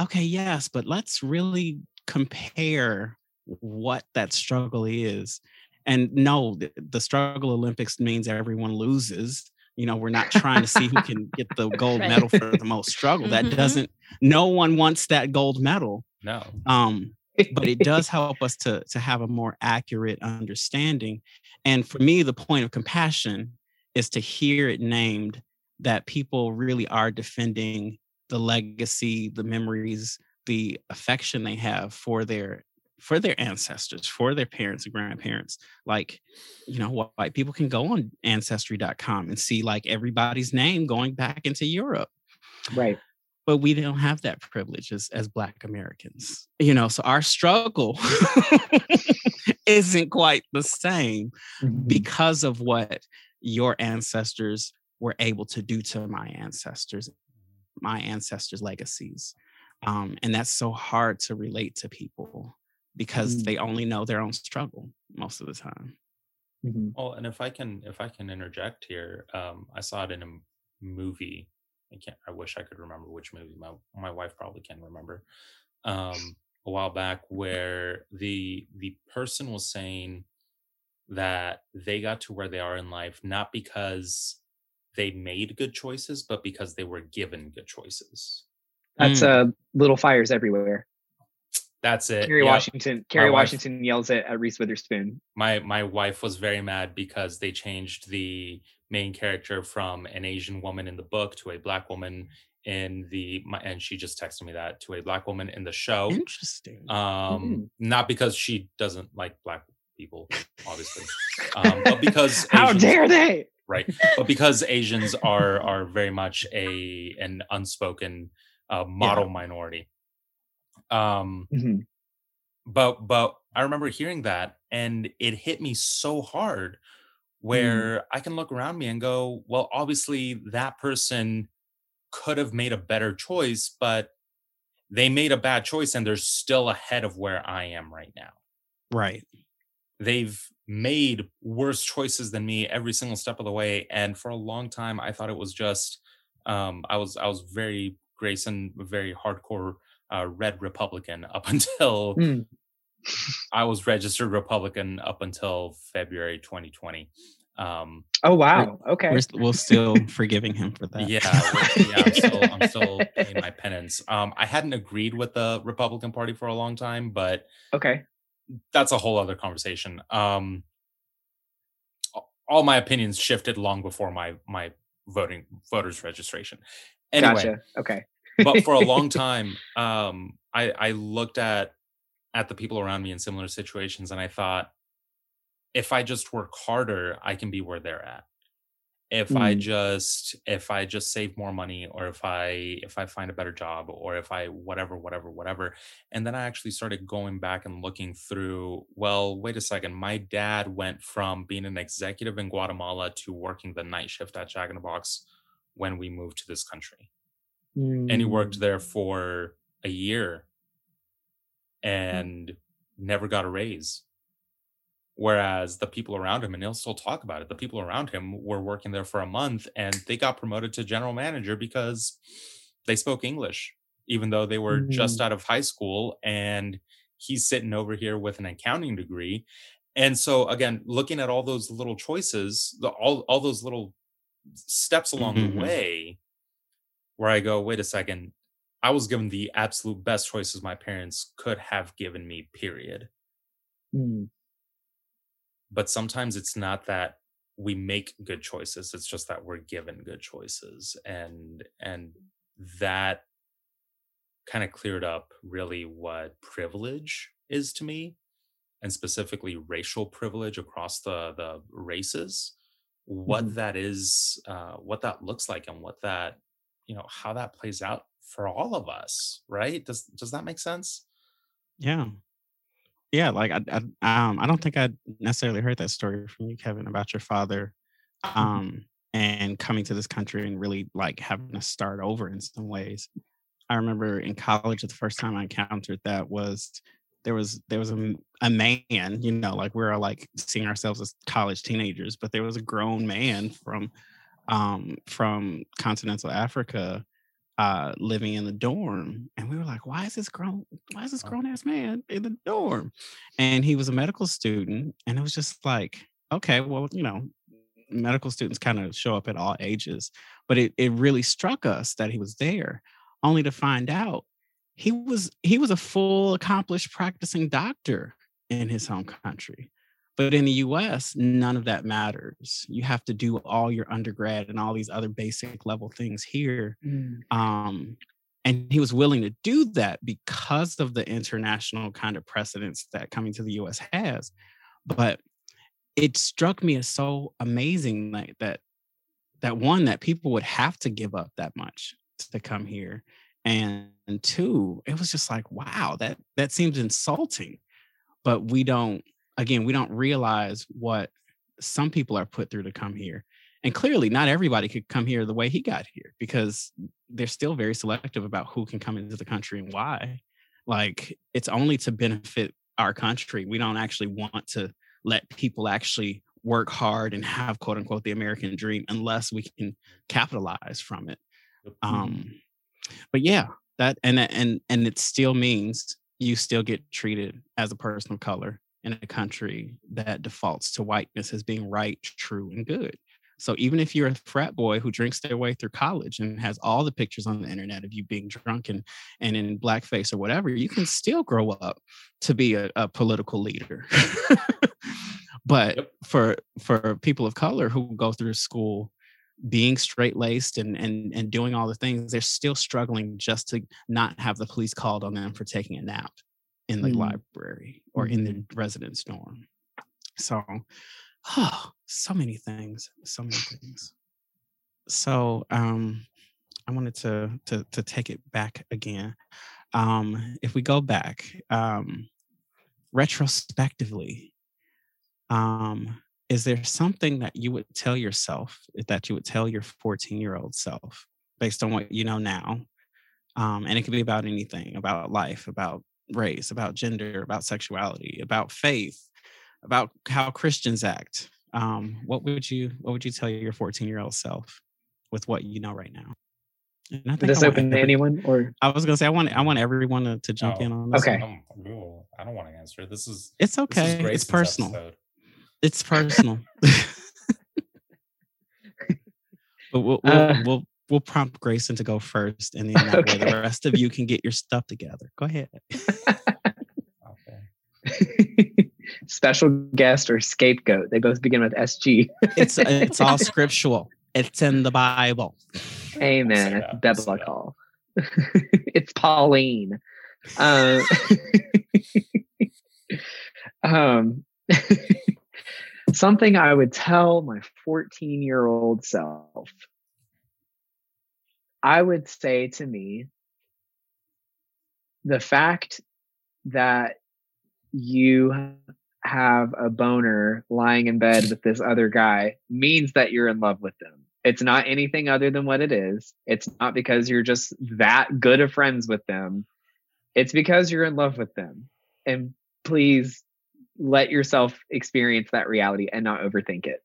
okay, yes, but let's really compare what that struggle is and no, the, the struggle Olympics means everyone loses. You know, we're not trying to see who can *laughs* get the gold right. medal for the most struggle. That mm-hmm. doesn't. No one wants that gold medal. No. Um, but it does *laughs* help us to to have a more accurate understanding. And for me, the point of compassion is to hear it named that people really are defending the legacy, the memories, the affection they have for their for their ancestors, for their parents and grandparents. Like, you know, white people can go on ancestry.com and see like everybody's name going back into Europe. Right. But we don't have that privilege as, as Black Americans, you know, so our struggle *laughs* isn't quite the same mm-hmm. because of what your ancestors were able to do to my ancestors, my ancestors' legacies. Um, and that's so hard to relate to people because mm-hmm. they only know their own struggle most of the time. Mm-hmm. Well, and if I can, if I can interject here, um, I saw it in a movie. I can't. I wish I could remember which movie. My my wife probably can remember. Um, a while back, where the the person was saying that they got to where they are in life not because they made good choices, but because they were given good choices. That's mm. uh, little fires everywhere. That's it. Kerry yep. Washington. Kerry Washington yells at, at Reese Witherspoon. My my wife was very mad because they changed the main character from an Asian woman in the book to a black woman in the my, and she just texted me that to a black woman in the show. Interesting. Um, mm-hmm. not because she doesn't like black people, obviously, um, but *laughs* because how Asians, dare they? Right, but *laughs* because Asians are are very much a an unspoken uh, model yeah. minority. Um, mm-hmm. But but I remember hearing that, and it hit me so hard, mm. where mm. I can look around me and go, well, obviously that person could have made a better choice, but they made a bad choice, and they're still ahead of where I am right now. Right. They've made worse choices than me every single step of the way, and for a long time, I thought it was just um, I was I was very Grayson, very hardcore uh, red Republican up *laughs* until mm. I was registered Republican up until February 2020. Um, oh wow! Okay, we're, we're still forgiving him for that. Yeah, yeah. I'm still, I'm *laughs* still paying my penance. Um, I hadn't agreed with the Republican Party for a long time, but okay, that's a whole other conversation. Um, all my opinions shifted long before my my voting voters registration. Anyway, gotcha. Okay but for a long *laughs* time, um, I, I looked at at the people around me in similar situations, and I thought, if I just work harder, I can be where they're at. If mm. I just if I just save more money, or if I if I find a better job, or if I whatever whatever whatever, and then I actually started going back and looking through. Well, wait a second. My dad went from being an executive in Guatemala to working the night shift at Jack in the Box when we moved to this country mm. and he worked mm. there for a year mm. and mm. never got a raise whereas the people around him and he'll still talk about it the people around him were working there for a month and they got promoted to general manager because they spoke english even though they were mm. just out of high school and he's sitting over here with an accounting degree and so again looking at all those little choices the, all, all those little steps along mm-hmm. the way where i go wait a second i was given the absolute best choices my parents could have given me period mm. but sometimes it's not that we make good choices it's just that we're given good choices and and that kind of cleared up really what privilege is to me and specifically racial privilege across the the races what mm-hmm. that is uh, what that looks like and what that you know how that plays out for all of us right? Does does that make sense? Yeah. Yeah like i, I um i don't think i necessarily heard that story from you kevin about your father mm-hmm. um and coming to this country and really like having to start over in some ways. I remember in college the first time i encountered that was there was there was a, a man you know like we are like seeing ourselves as college teenagers but there was a grown man from um from continental africa uh living in the dorm and we were like why is this grown why is this grown ass man in the dorm? And he was a medical student and it was just like okay well you know medical students kind of show up at all ages. But it, it really struck us that he was there only to find out he was he was a full accomplished practicing doctor in his home country but in the US none of that matters. You have to do all your undergrad and all these other basic level things here mm. um, and he was willing to do that because of the international kind of precedence that coming to the US has. But it struck me as so amazing like that that one that people would have to give up that much to come here and two it was just like wow that that seems insulting. But we don't again we don't realize what some people are put through to come here and clearly not everybody could come here the way he got here because they're still very selective about who can come into the country and why. Like it's only to benefit our country. We don't actually want to let people actually work hard and have quote unquote the american dream unless we can capitalize from it. Um but yeah, that and and and it still means you still get treated as a person of color in a country that defaults to whiteness as being right, true, and good. So even if you're a frat boy who drinks their way through college and has all the pictures on the internet of you being drunk and, and in blackface or whatever, you can still grow up to be a, a political leader. *laughs* but yep. for for people of color who go through school being straight laced and, and and doing all the things, they're still struggling just to not have the police called on them for taking a nap in the mm. library or in the mm-hmm. residence dorm. So, oh, so many things, so many things. So, um, I wanted to to to take it back again. Um, if we go back, um, retrospectively, um, is there something that you would tell yourself that you would tell your 14 year old self based on what you know now um, and it could be about anything about life about race about gender about sexuality about faith about how christians act um, what would you what would you tell your 14 year old self with what you know right now and I think this open to anyone or I was gonna say I want I want everyone to, to jump oh, in on this. Okay. I don't want to answer. This is it's okay. Is it's personal. Episode. It's personal. *laughs* *laughs* but we'll we'll, uh, we'll, we'll prompt Grayson to go first, and then *laughs* that okay. way the rest of you can get your stuff together. Go ahead. *laughs* Special guest or scapegoat. They both begin with SG. it's *laughs* it's all scriptural. It's in the Bible. Amen. It's biblical. it's Pauline. Uh, um, something I would tell my 14 year old self. I would say to me, the fact that you have a boner lying in bed with this other guy means that you're in love with them. It's not anything other than what it is. It's not because you're just that good of friends with them. It's because you're in love with them. And please let yourself experience that reality and not overthink it.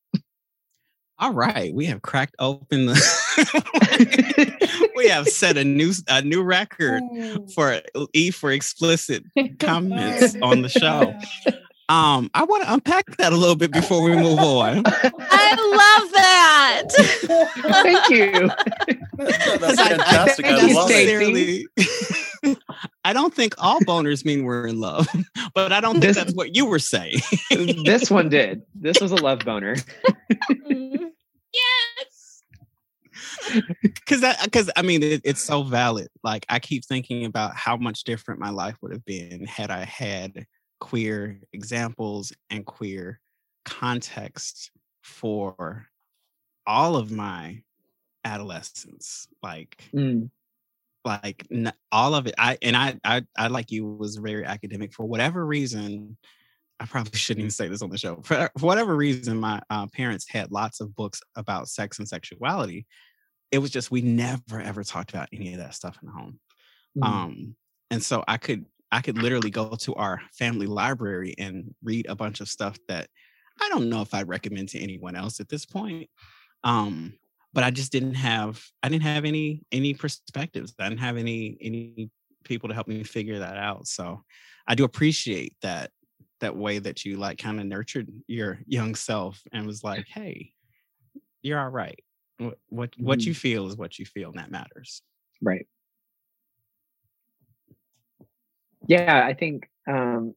All right, we have cracked open the *laughs* *laughs* we have set a new a new record for E for explicit comments *laughs* on the show. Um, I want to unpack that a little bit before we move on. I love that. Thank you. That's fantastic. I, I, I love. *laughs* I don't think all boners mean we're in love, but I don't think this, that's what you were saying. this one did. This was a love boner. yes. *laughs* Because that, because I mean, it, it's so valid. Like I keep thinking about how much different my life would have been had I had queer examples and queer context for all of my adolescence like mm. like n- all of it i and I, I i like you was very academic for whatever reason i probably *laughs* shouldn't even say this on the show for, for whatever reason my uh, parents had lots of books about sex and sexuality it was just we never ever talked about any of that stuff in the home mm. um and so i could I could literally go to our family library and read a bunch of stuff that I don't know if I'd recommend to anyone else at this point. Um, but I just didn't have I didn't have any any perspectives. I didn't have any any people to help me figure that out. So I do appreciate that that way that you like kind of nurtured your young self and was like, hey, you're all right. What what, what you mm-hmm. feel is what you feel, and that matters. Right yeah i think um,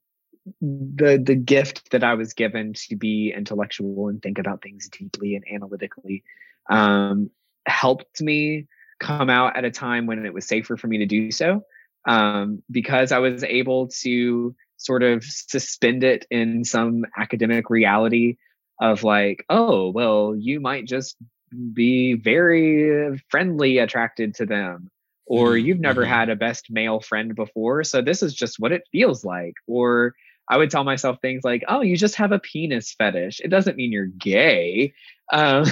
the the gift that i was given to be intellectual and think about things deeply and analytically um, helped me come out at a time when it was safer for me to do so um, because i was able to sort of suspend it in some academic reality of like oh well you might just be very friendly attracted to them or mm-hmm. you've never mm-hmm. had a best male friend before so this is just what it feels like or i would tell myself things like oh you just have a penis fetish it doesn't mean you're gay um,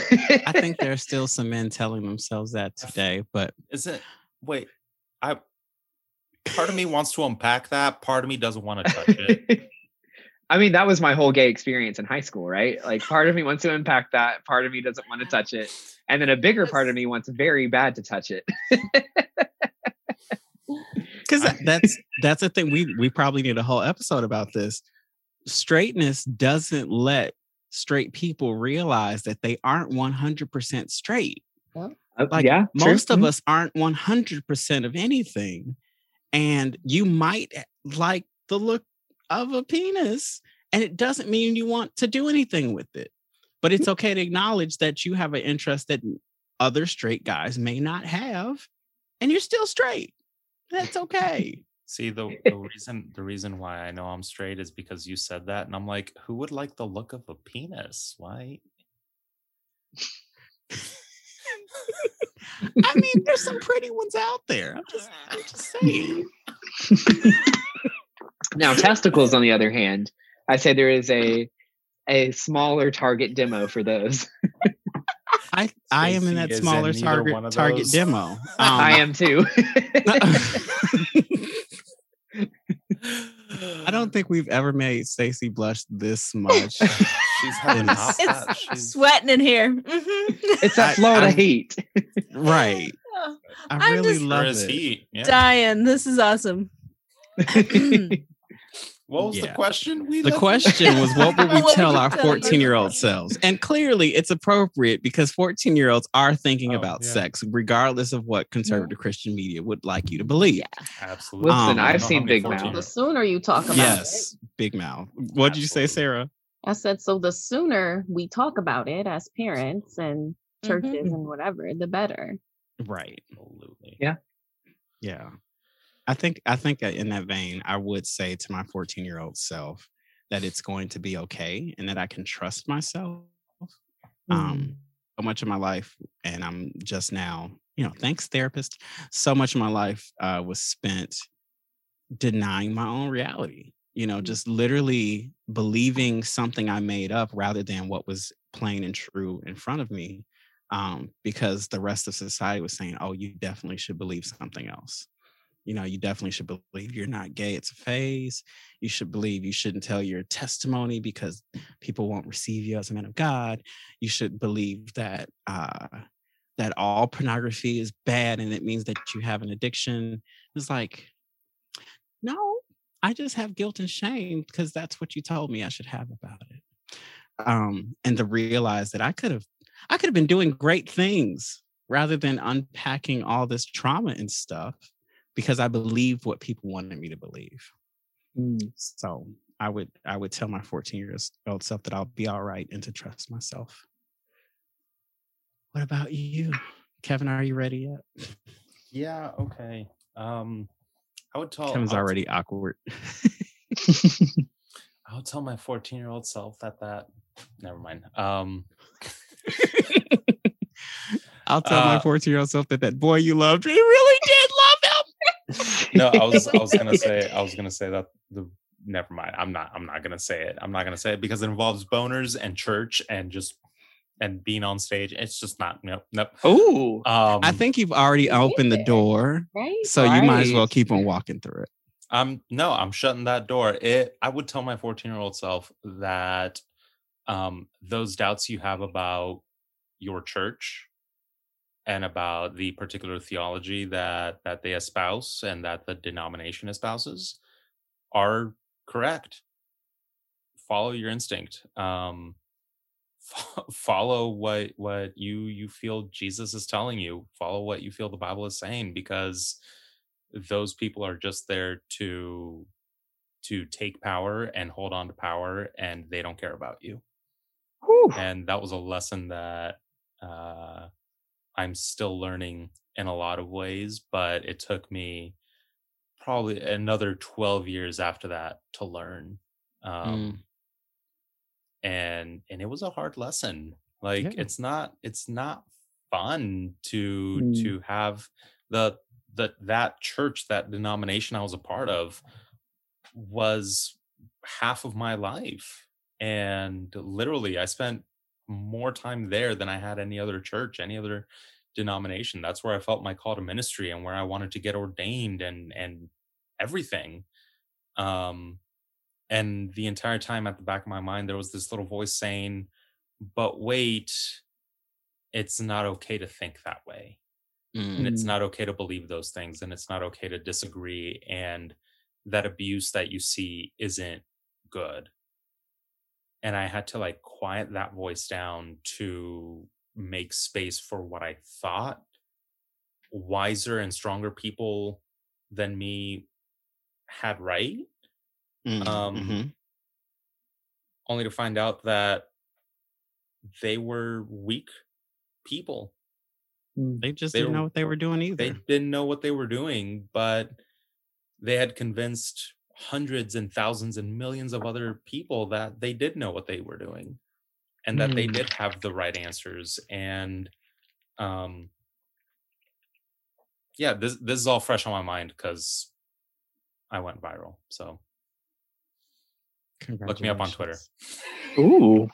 i think there are *laughs* still some men telling themselves that today but is it wait i part of me wants to unpack that part of me doesn't want to touch it *laughs* I mean, that was my whole gay experience in high school, right? Like, part of me wants to impact that, part of me doesn't want to touch it, and then a bigger part of me wants very bad to touch it. *laughs* Because that's that's the thing. We we probably need a whole episode about this. Straightness doesn't let straight people realize that they aren't one hundred percent straight. Like yeah, most true. of mm-hmm. us aren't one hundred percent of anything, and you might like the look of a penis, and it doesn't mean you want to do anything with it. But it's mm. okay to acknowledge that you have an interest that other straight guys may not have, and you're still straight. That's okay. *laughs* See the, *laughs* the reason the reason why I know I'm straight is because you said that, and I'm like, who would like the look of a penis? Why? I mean, there's some pretty ones out there. I'm just, I'm just *laughs* saying. Now, testicles, on the other hand, I say there is a a smaller target demo for those. I I am in that smaller in target target demo. *laughs* Um, I am too. *laughs* I don't think we've ever made Stacy blush this much. *laughs* She's having hot She's... sweating in here. Mm-hmm. It's that Florida I, heat. right. I really just love it. Heat. Yeah. Dying. This is awesome. *clears throat* What was yeah. the question? We the question was, what would we *laughs* what tell would our 14 year old selves? And clearly, it's appropriate because 14 year olds are thinking oh, about yeah. sex, regardless of what conservative yeah. Christian media would like you to believe. Yeah, absolutely. Listen, um, I've seen Big Mouth. The sooner you talk about yes, it, Yes, Big Mouth. What did you say, Sarah? I said, so the sooner we talk about it as parents and churches mm-hmm. and whatever, the better. Right. Absolutely. Yeah. Yeah. I think I think in that vein, I would say to my 14 year old self that it's going to be okay and that I can trust myself. Mm. Um, so much of my life, and I'm just now, you know, thanks therapist. So much of my life uh, was spent denying my own reality. You know, mm. just literally believing something I made up rather than what was plain and true in front of me. Um, because the rest of society was saying, "Oh, you definitely should believe something else." You know, you definitely should believe you're not gay. It's a phase. You should believe you shouldn't tell your testimony because people won't receive you as a man of God. You should believe that uh, that all pornography is bad and it means that you have an addiction. It's like, no, I just have guilt and shame because that's what you told me I should have about it. Um, and to realize that I could have, I could have been doing great things rather than unpacking all this trauma and stuff because I believed what people wanted me to believe. Mm. So I would, I would tell my 14 year old self that I'll be all right and to trust myself. What about you, Kevin? Are you ready yet? Yeah. Okay. Um, I would tell. Kevin's already t- awkward. *laughs* I would tell my 14 year old self that that. Never mind. Um, *laughs* I'll tell uh, my 14 year old self that that boy you loved, he really did love him. *laughs* no, I was I was gonna *laughs* say I was gonna say that the never mind. I'm not I'm not gonna say it. I'm not gonna say it because it involves boners and church and just and being on stage. It's just not nope nope. Oh, um, I think you've already opened the door, right? so right. you might as well keep on walking through it. Um, no, I'm shutting that door. It. I would tell my 14 year old self that um, those doubts you have about your church and about the particular theology that that they espouse and that the denomination espouses are correct. Follow your instinct um *laughs* follow what what you you feel Jesus is telling you. Follow what you feel the bible is saying because those people are just there to to take power and hold on to power and they don't care about you. Whew. and that was a lesson that uh i'm still learning in a lot of ways but it took me probably another 12 years after that to learn um mm and and it was a hard lesson like yeah. it's not it's not fun to mm. to have the the that church that denomination i was a part of was half of my life and literally i spent more time there than i had any other church any other denomination that's where i felt my call to ministry and where i wanted to get ordained and and everything um and the entire time at the back of my mind there was this little voice saying but wait it's not okay to think that way mm. and it's mm. not okay to believe those things and it's not okay to disagree and that abuse that you see isn't good and i had to like quiet that voice down to make space for what i thought wiser and stronger people than me had right Mm, um, mm-hmm. only to find out that they were weak people. Mm, they just they didn't were, know what they were doing either. They didn't know what they were doing, but they had convinced hundreds and thousands and millions of other people that they did know what they were doing and that mm. they did have the right answers and um yeah this this is all fresh on my mind because i went viral so Look me up on Twitter. Ooh.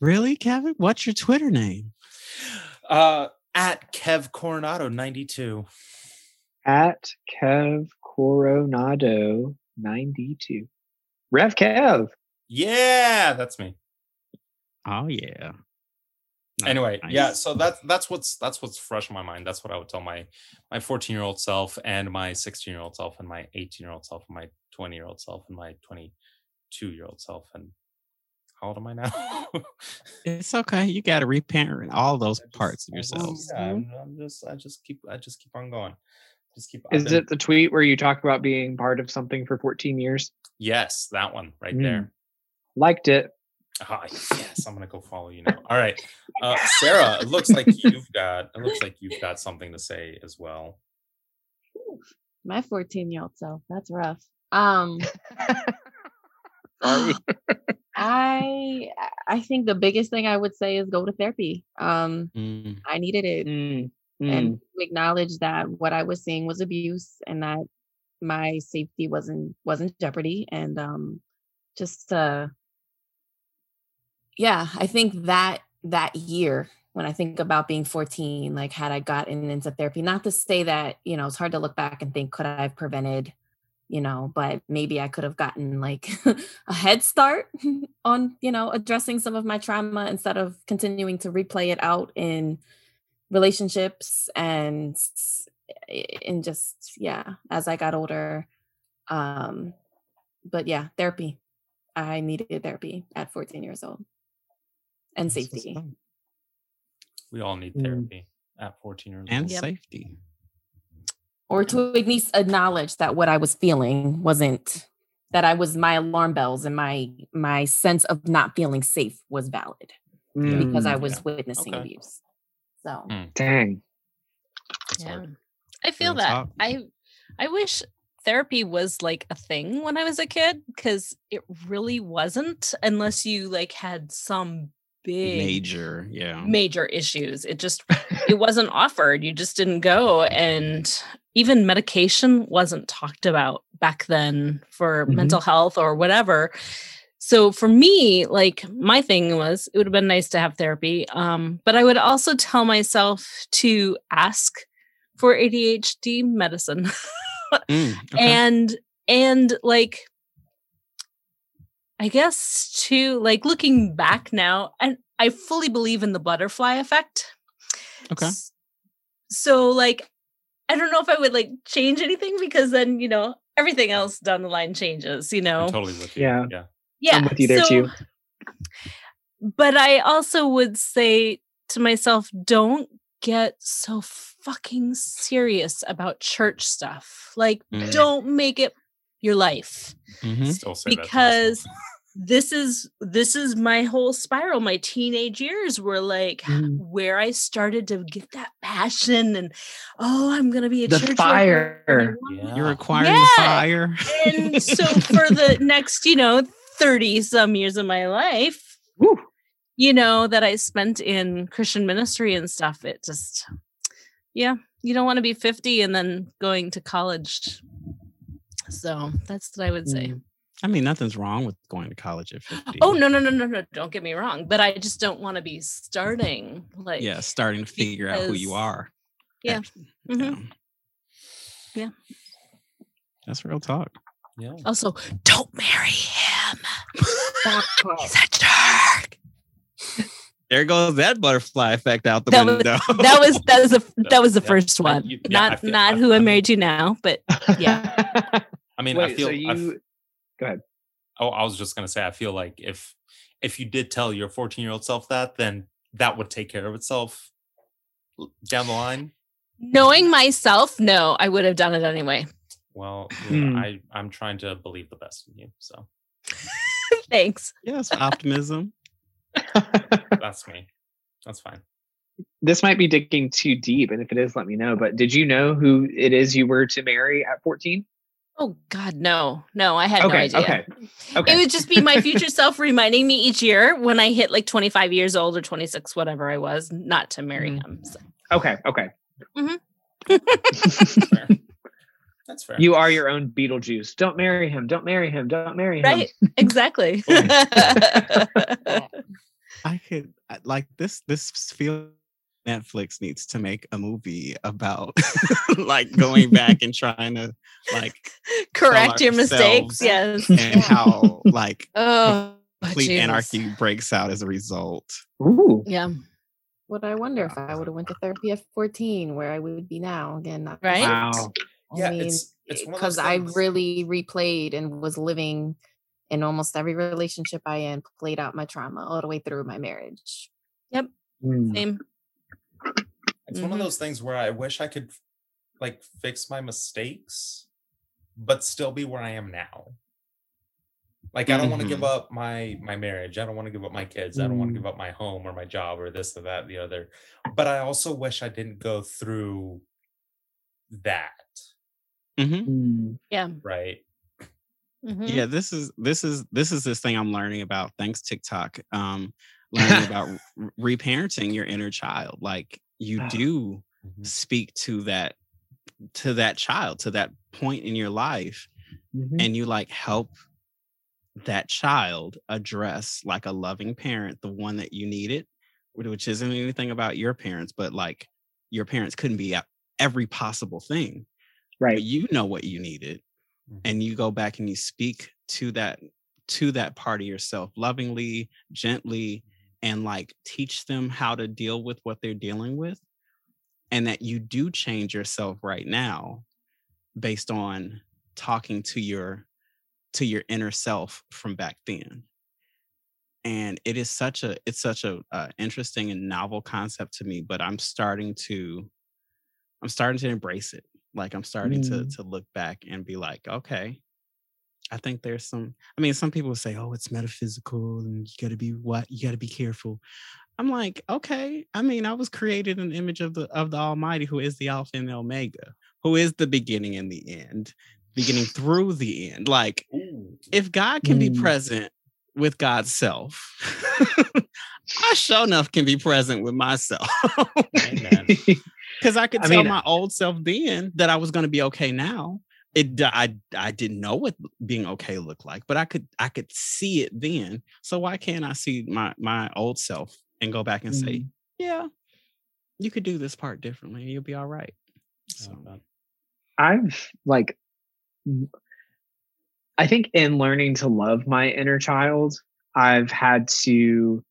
really, Kevin? What's your Twitter name? Uh, at Kev Coronado 92. At Kev Coronado 92. Rev Kev. Yeah, that's me. Oh yeah. Nice. Anyway, nice. yeah, so that's that's what's that's what's fresh in my mind. That's what I would tell my my 14 year old self and my 16 year old self and my 18 year old self and my 20 year old self and my 22 year old self. And how old am I now? *laughs* it's okay. You got to reparent all those just, parts of yourself. Yeah, mm-hmm. I'm, I'm, just, I just keep, I just keep on going. Just keep. Is it the tweet where you talk about being part of something for 14 years? Yes, that one right mm. there. Liked it. Oh, yes, I'm gonna go follow you now. All right, uh, Sarah. It looks like you've got. It looks like you've got something to say as well. My 14 year old self. That's rough. Um, *laughs* *sighs* I I think the biggest thing I would say is go to therapy. Um, mm. I needed it, mm. And mm. acknowledge that what I was seeing was abuse, and that my safety wasn't wasn't jeopardy, and um, just uh, yeah, I think that that year when I think about being 14, like had I gotten into therapy, not to say that, you know, it's hard to look back and think, could I have prevented you know, but maybe I could have gotten like *laughs* a head start *laughs* on, you know, addressing some of my trauma instead of continuing to replay it out in relationships and in just yeah, as I got older. Um but yeah, therapy. I needed therapy at 14 years old. And safety. We all need mm. therapy mm. at 14 years old. And yep. safety or to at least acknowledge that what I was feeling wasn't that I was my alarm bells and my my sense of not feeling safe was valid mm, because I was yeah. witnessing okay. abuse. So mm. dang. yeah. I feel that. I I wish therapy was like a thing when I was a kid because it really wasn't unless you like had some big major yeah major issues it just it wasn't offered you just didn't go and even medication wasn't talked about back then for mm-hmm. mental health or whatever so for me like my thing was it would have been nice to have therapy um, but i would also tell myself to ask for adhd medicine mm, *laughs* okay. and and like I guess to like looking back now, and I fully believe in the butterfly effect. Okay. So, like, I don't know if I would like change anything because then, you know, everything else down the line changes, you know? I'm totally with you. Yeah. Yeah. Yeah. I'm with you there so, too. But I also would say to myself, don't get so fucking serious about church stuff. Like, mm. don't make it your life. Mm-hmm. because this is this is my whole spiral my teenage years were like mm. where i started to get that passion and oh i'm gonna be a the church fire yeah. you're acquiring yeah. the fire and so *laughs* for the next you know 30 some years of my life Woo. you know that i spent in christian ministry and stuff it just yeah you don't want to be 50 and then going to college so that's what I would say. Mm. I mean, nothing's wrong with going to college at 50. Oh, no, no, no, no, no. Don't get me wrong. But I just don't want to be starting like Yeah, starting to figure because, out who you are. Yeah. Mm-hmm. Yeah. That's real talk. Yeah. Also, don't marry him. *laughs* He's a jerk. There goes that butterfly effect out the that window. Was, that was that was the *laughs* that was the yeah. first one. You, yeah, not feel, not I, who I, I'm married to now, but yeah. I mean, Wait, I feel. So you, go ahead. Oh, I was just gonna say, I feel like if if you did tell your 14 year old self that, then that would take care of itself down the line. Knowing myself, no, I would have done it anyway. Well, hmm. I I'm trying to believe the best in you, so. *laughs* Thanks. Yes, *laughs* optimism. That's me. That's fine. This might be digging too deep, and if it is, let me know. But did you know who it is you were to marry at 14? Oh God, no, no, I had okay, no idea. Okay, okay. It would just be my future *laughs* self reminding me each year when I hit like 25 years old or 26, whatever I was, not to marry mm. him. So. Okay, okay. Mm-hmm. That's, fair. You are your own Beetlejuice. Don't marry him. Don't marry him. Don't marry him. Right. Exactly. *laughs* *laughs* I could like this. This feel Netflix needs to make a movie about *laughs* like going back and trying to like correct your mistakes. Yes, and how like oh, complete geez. anarchy breaks out as a result. Ooh, yeah. Would I wonder if I would have went to therapy at 14, where I would be now? Again, right. Wow. I yeah, mean, because I really replayed and was living in almost every relationship I in, played out my trauma all the way through my marriage. Yep. Mm. Same. It's mm-hmm. one of mm-hmm. those things where I wish I could like fix my mistakes, but still be where I am now. Like I don't mm-hmm. want to give up my my marriage. I don't want to give up my kids. Mm. I don't want to give up my home or my job or this or that, the other. But I also wish I didn't go through that. Mm-hmm. Mm. Yeah. Right. Mm-hmm. Yeah, this is this is this is this thing I'm learning about. Thanks TikTok. Um, learning *laughs* about re- reparenting your inner child. Like you do mm-hmm. speak to that to that child, to that point in your life, mm-hmm. and you like help that child address like a loving parent, the one that you needed, which isn't anything about your parents, but like your parents couldn't be at every possible thing. Right. But you know what you needed mm-hmm. and you go back and you speak to that to that part of yourself lovingly gently and like teach them how to deal with what they're dealing with and that you do change yourself right now based on talking to your to your inner self from back then and it is such a it's such a uh, interesting and novel concept to me but i'm starting to i'm starting to embrace it like i'm starting mm. to to look back and be like okay i think there's some i mean some people say oh it's metaphysical and you got to be what you got to be careful i'm like okay i mean i was created an image of the of the almighty who is the alpha and the omega who is the beginning and the end beginning through the end like if god can mm. be present with God's self. *laughs* I sure enough can be present with myself. *laughs* Because I could I tell mean, my old self then that I was going to be okay now. It I I didn't know what being okay looked like, but I could I could see it then. So why can't I see my my old self and go back and mm-hmm. say, yeah, you could do this part differently and you'll be all right. So. I've like I think in learning to love my inner child, I've had to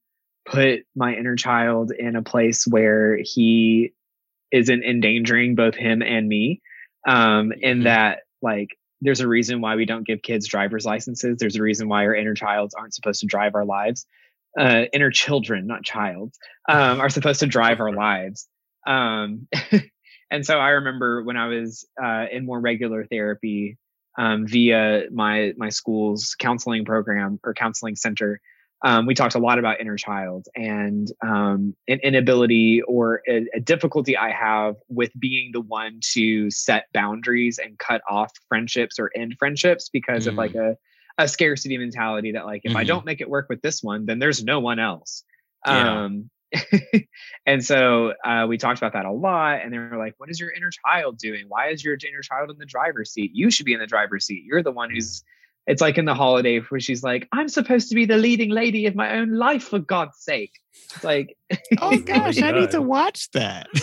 put my inner child in a place where he isn't endangering both him and me. Um, in mm-hmm. that, like, there's a reason why we don't give kids driver's licenses. There's a reason why our inner childs aren't supposed to drive our lives. Uh, inner children, not child, um, are supposed to drive our *laughs* lives. Um, *laughs* and so I remember when I was uh, in more regular therapy, um, via my my school's counseling program or counseling center. Um, we talked a lot about inner child and um, an inability or a, a, difficulty I have with being the one to set boundaries and cut off friendships or end friendships because mm. of like mm. a, a scarcity mentality that like if mm-hmm. I don't make it work with this one, then there's no one else. Yeah. Um, *laughs* and so uh, we talked about that a lot. And they were like, what is your inner child doing? Why is your inner child in the driver's seat? You should be in the driver's seat. You're the one who's, it's like in the holiday where she's like, I'm supposed to be the leading lady of my own life, for God's sake. It's like, *laughs* oh *laughs* gosh, I need to watch that. *laughs*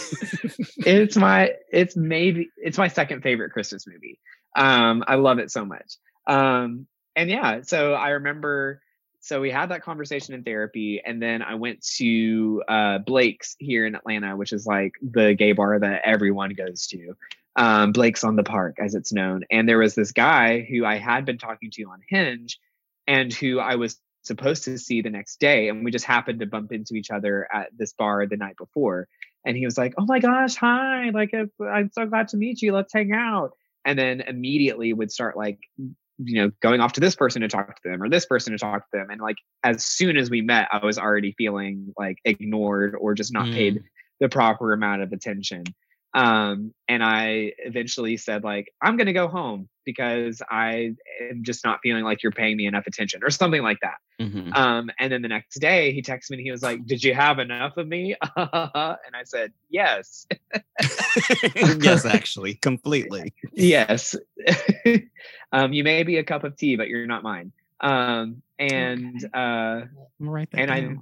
it's my, it's maybe, it's my second favorite Christmas movie. Um, I love it so much. Um, and yeah, so I remember so we had that conversation in therapy and then i went to uh, blake's here in atlanta which is like the gay bar that everyone goes to um, blake's on the park as it's known. And there was this guy who i had been talking to on hinge and who i was supposed to see the next day and we just happened to bump into each other at this bar the night before. And he was like oh my gosh hi like i'm so glad to meet you let's hang out. And then immediately would start like you know going off to this person to talk to them or this person to talk to them. And like as soon as we met i was already feeling like ignored or just not mm. paid the proper amount of attention um and i eventually said like i'm going to go home because i am just not feeling like you're paying me enough attention or something like that. Mm-hmm. um and then the next day he texted me and he was like did you have enough of me? *laughs* And i said yes. *laughs* Yes actually completely. *laughs* Yes. Um you may be a cup of tea but you're not mine. Um and okay. uh right and i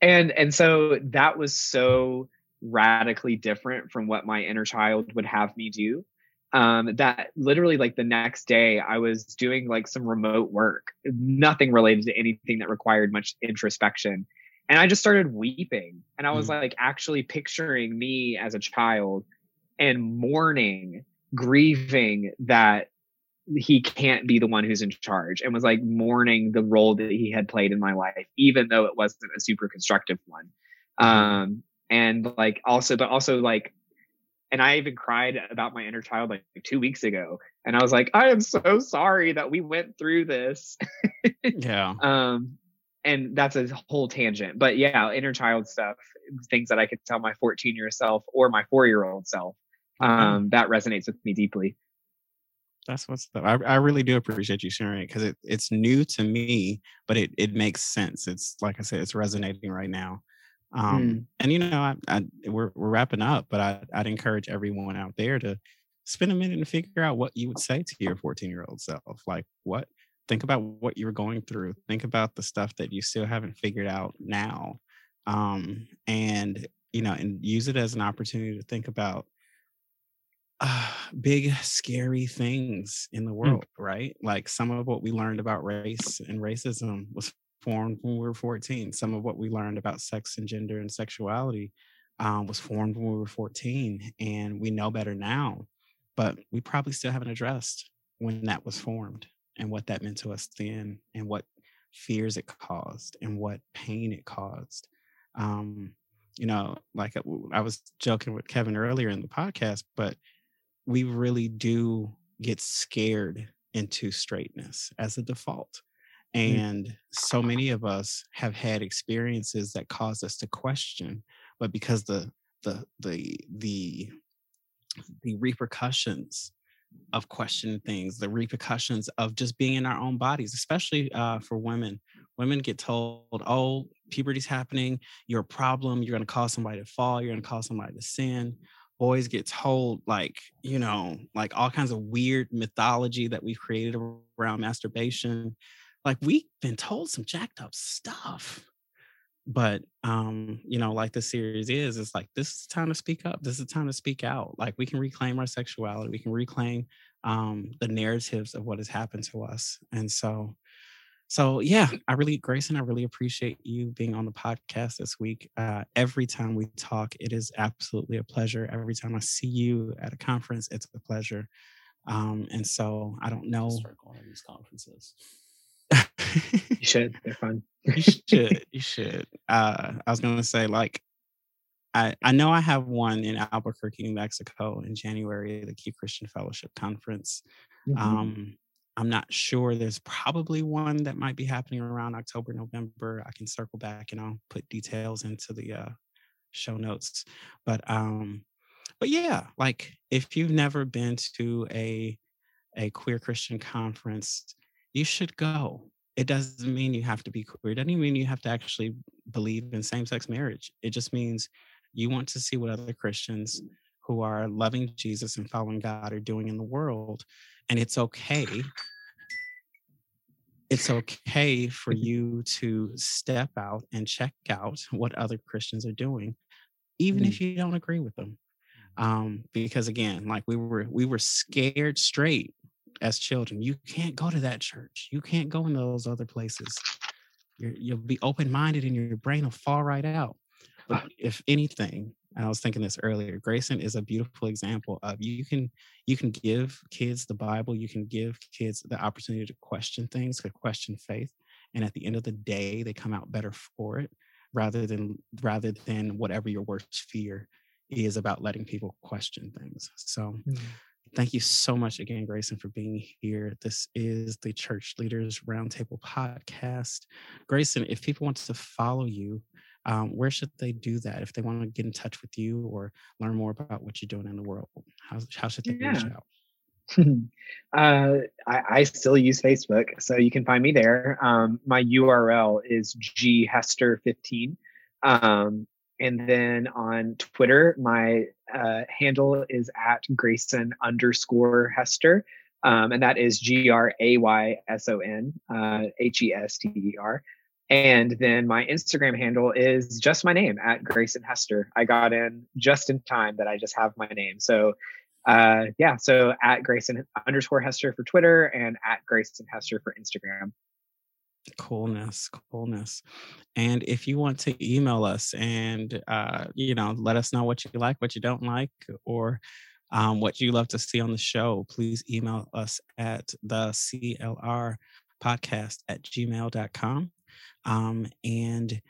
and and so that was so radically different from what my inner child would have me do um, that literally like the next day i was doing like some remote work nothing related to anything that required much introspection and i just started weeping and i was mm. like actually picturing me as a child and mourning grieving that he can't be the one who's in charge and was like mourning the role that he had played in my life even though it wasn't a super constructive one mm-hmm. um and like also but also like and I even cried about my inner child like two weeks ago. And I was like, I am so sorry that we went through this. yeah. *laughs* Um, and that's a whole tangent. But yeah, inner child stuff, things that I could tell my 14 year self or my four year old self. Mm-hmm. Um, that resonates with me deeply. That's what's the, I, I really do appreciate you sharing it because it, it's new to me, but it, it makes sense. It's like I said, it's resonating right now. Um, mm. And you know, I, I, we're we're wrapping up, but I, I'd encourage everyone out there to spend a minute and figure out what you would say to your 14 year old self. Like, what? Think about what you were going through. Think about the stuff that you still haven't figured out now, um, and you know, and use it as an opportunity to think about uh, big scary things in the hmm. world, mm. right? Like some of what we learned about race and racism was formed when we were 14. Some of what we learned about sex and gender and sexuality um, was formed when we were 14, and we know better now. But we probably still haven't addressed when that was formed and what that meant to us then, and what fears it caused, and what pain it caused. Um, you know, like uh, I was joking with Kevin earlier in the podcast, but we really do get scared into straightness as a default. Mm-hmm. And so many of us have had experiences that cause us to question, but because the the the the the repercussions of questioning things, the repercussions of just being in our own bodies, especially uh, for women. Women get told, "Oh, puberty's happening. You're a problem. You're going to cause somebody to fall. You're going to cause somebody to sin." boys get told like you know like all kinds of weird mythology that we've created around masturbation like we've been told some jacked up stuff but um you know like the series is it's like this is time to speak up this is time to speak out like we can reclaim our sexuality we can reclaim um the narratives of what has happened to us and so so yeah, I really, Grayson, I really appreciate you being on the podcast this week. Uh, every time we talk, it is absolutely a pleasure. Every time I see you at a conference, it's a pleasure. Um, and so I don't know. Start going to these conferences. *laughs* you should. They're fun. you should. You should. Uh, I was going to say, like, I, I know I have one in Albuquerque, New Mexico in January, the Q Christian Fellowship Conference. Mm-hmm. Um, I'm not sure. There's probably one that might be happening around October, November. I can circle back and I'll put details into the uh, show notes. But um, but yeah, like if you've never been to a a queer Christian conference, you should go. It doesn't mean you have to be queer. It doesn't mean you have to actually believe in same-sex marriage. It just means you want to see what other Christians who are loving Jesus and following God are doing in the world. And it's okay. It's okay for *laughs* you to step out and check out what other Christians are doing, even mm. if you don't agree with them. Um, because again, like we were we were scared straight as children. You can't go to that church. You can't go in those other places. you you'll be open minded and your brain will fall right out. But *laughs* if anything, and I was thinking this earlier. Grayson is a beautiful example of you can you can give kids the Bible, you can give kids the opportunity to question things, to question faith, and at the end of the day, they come out better for it, rather than rather than whatever your worst fear is about letting people question things. So. Mm-hmm. Thank you so much again, Grayson, for being here. This is the Church Leaders Roundtable podcast. Grayson, if people want to follow you, um, where should they do that if they want to get in touch with you or learn more about what you're doing in the world? How, how should they yeah. reach out? *laughs* uh, I, I, still use Facebook, so you can find me there. Um, my URL is ghester15. Um, and then on Twitter, my uh, handle is at Grayson underscore Hester. Um, and that is G R A Y S O N uh, H E S T E R. And then my Instagram handle is just my name at Grayson Hester. I got in just in time that I just have my name. So uh yeah, so at Grayson underscore Hester for Twitter and at Grayson Hester for Instagram. Coolness, coolness. And if you want to email us and uh, you know, let us know what you like, what you don't like, or um, what you love to see on the show, please email us at the CLR podcast at gmail.com. Um, and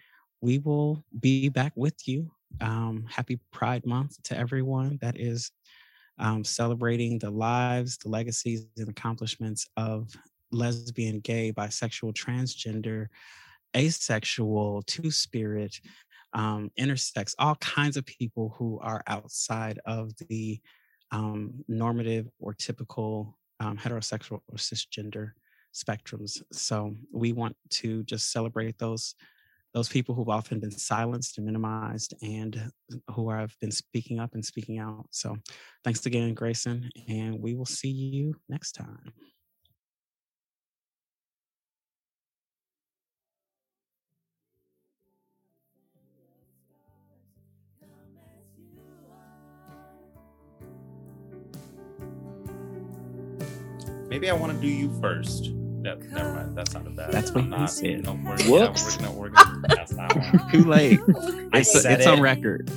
we will be back with you. Um, happy Pride Month to everyone that is um, celebrating the lives, the legacies, and accomplishments of lesbian, gay, bisexual, transgender, asexual, two spirit, um, intersex, all kinds of people who are outside of the um, normative or typical um, heterosexual or cisgender spectrums. So we want to just celebrate those those people who've often been silenced and minimized and who have been speaking up and speaking out. So thanks again, Grayson, and we will see you next time. Maybe I want to do you first. No, never mind. That's not a bad. That's what he said. No, we're, Whoops. No, we're, no, we're, that's not *laughs* Too late. I it's, said it's it. on record.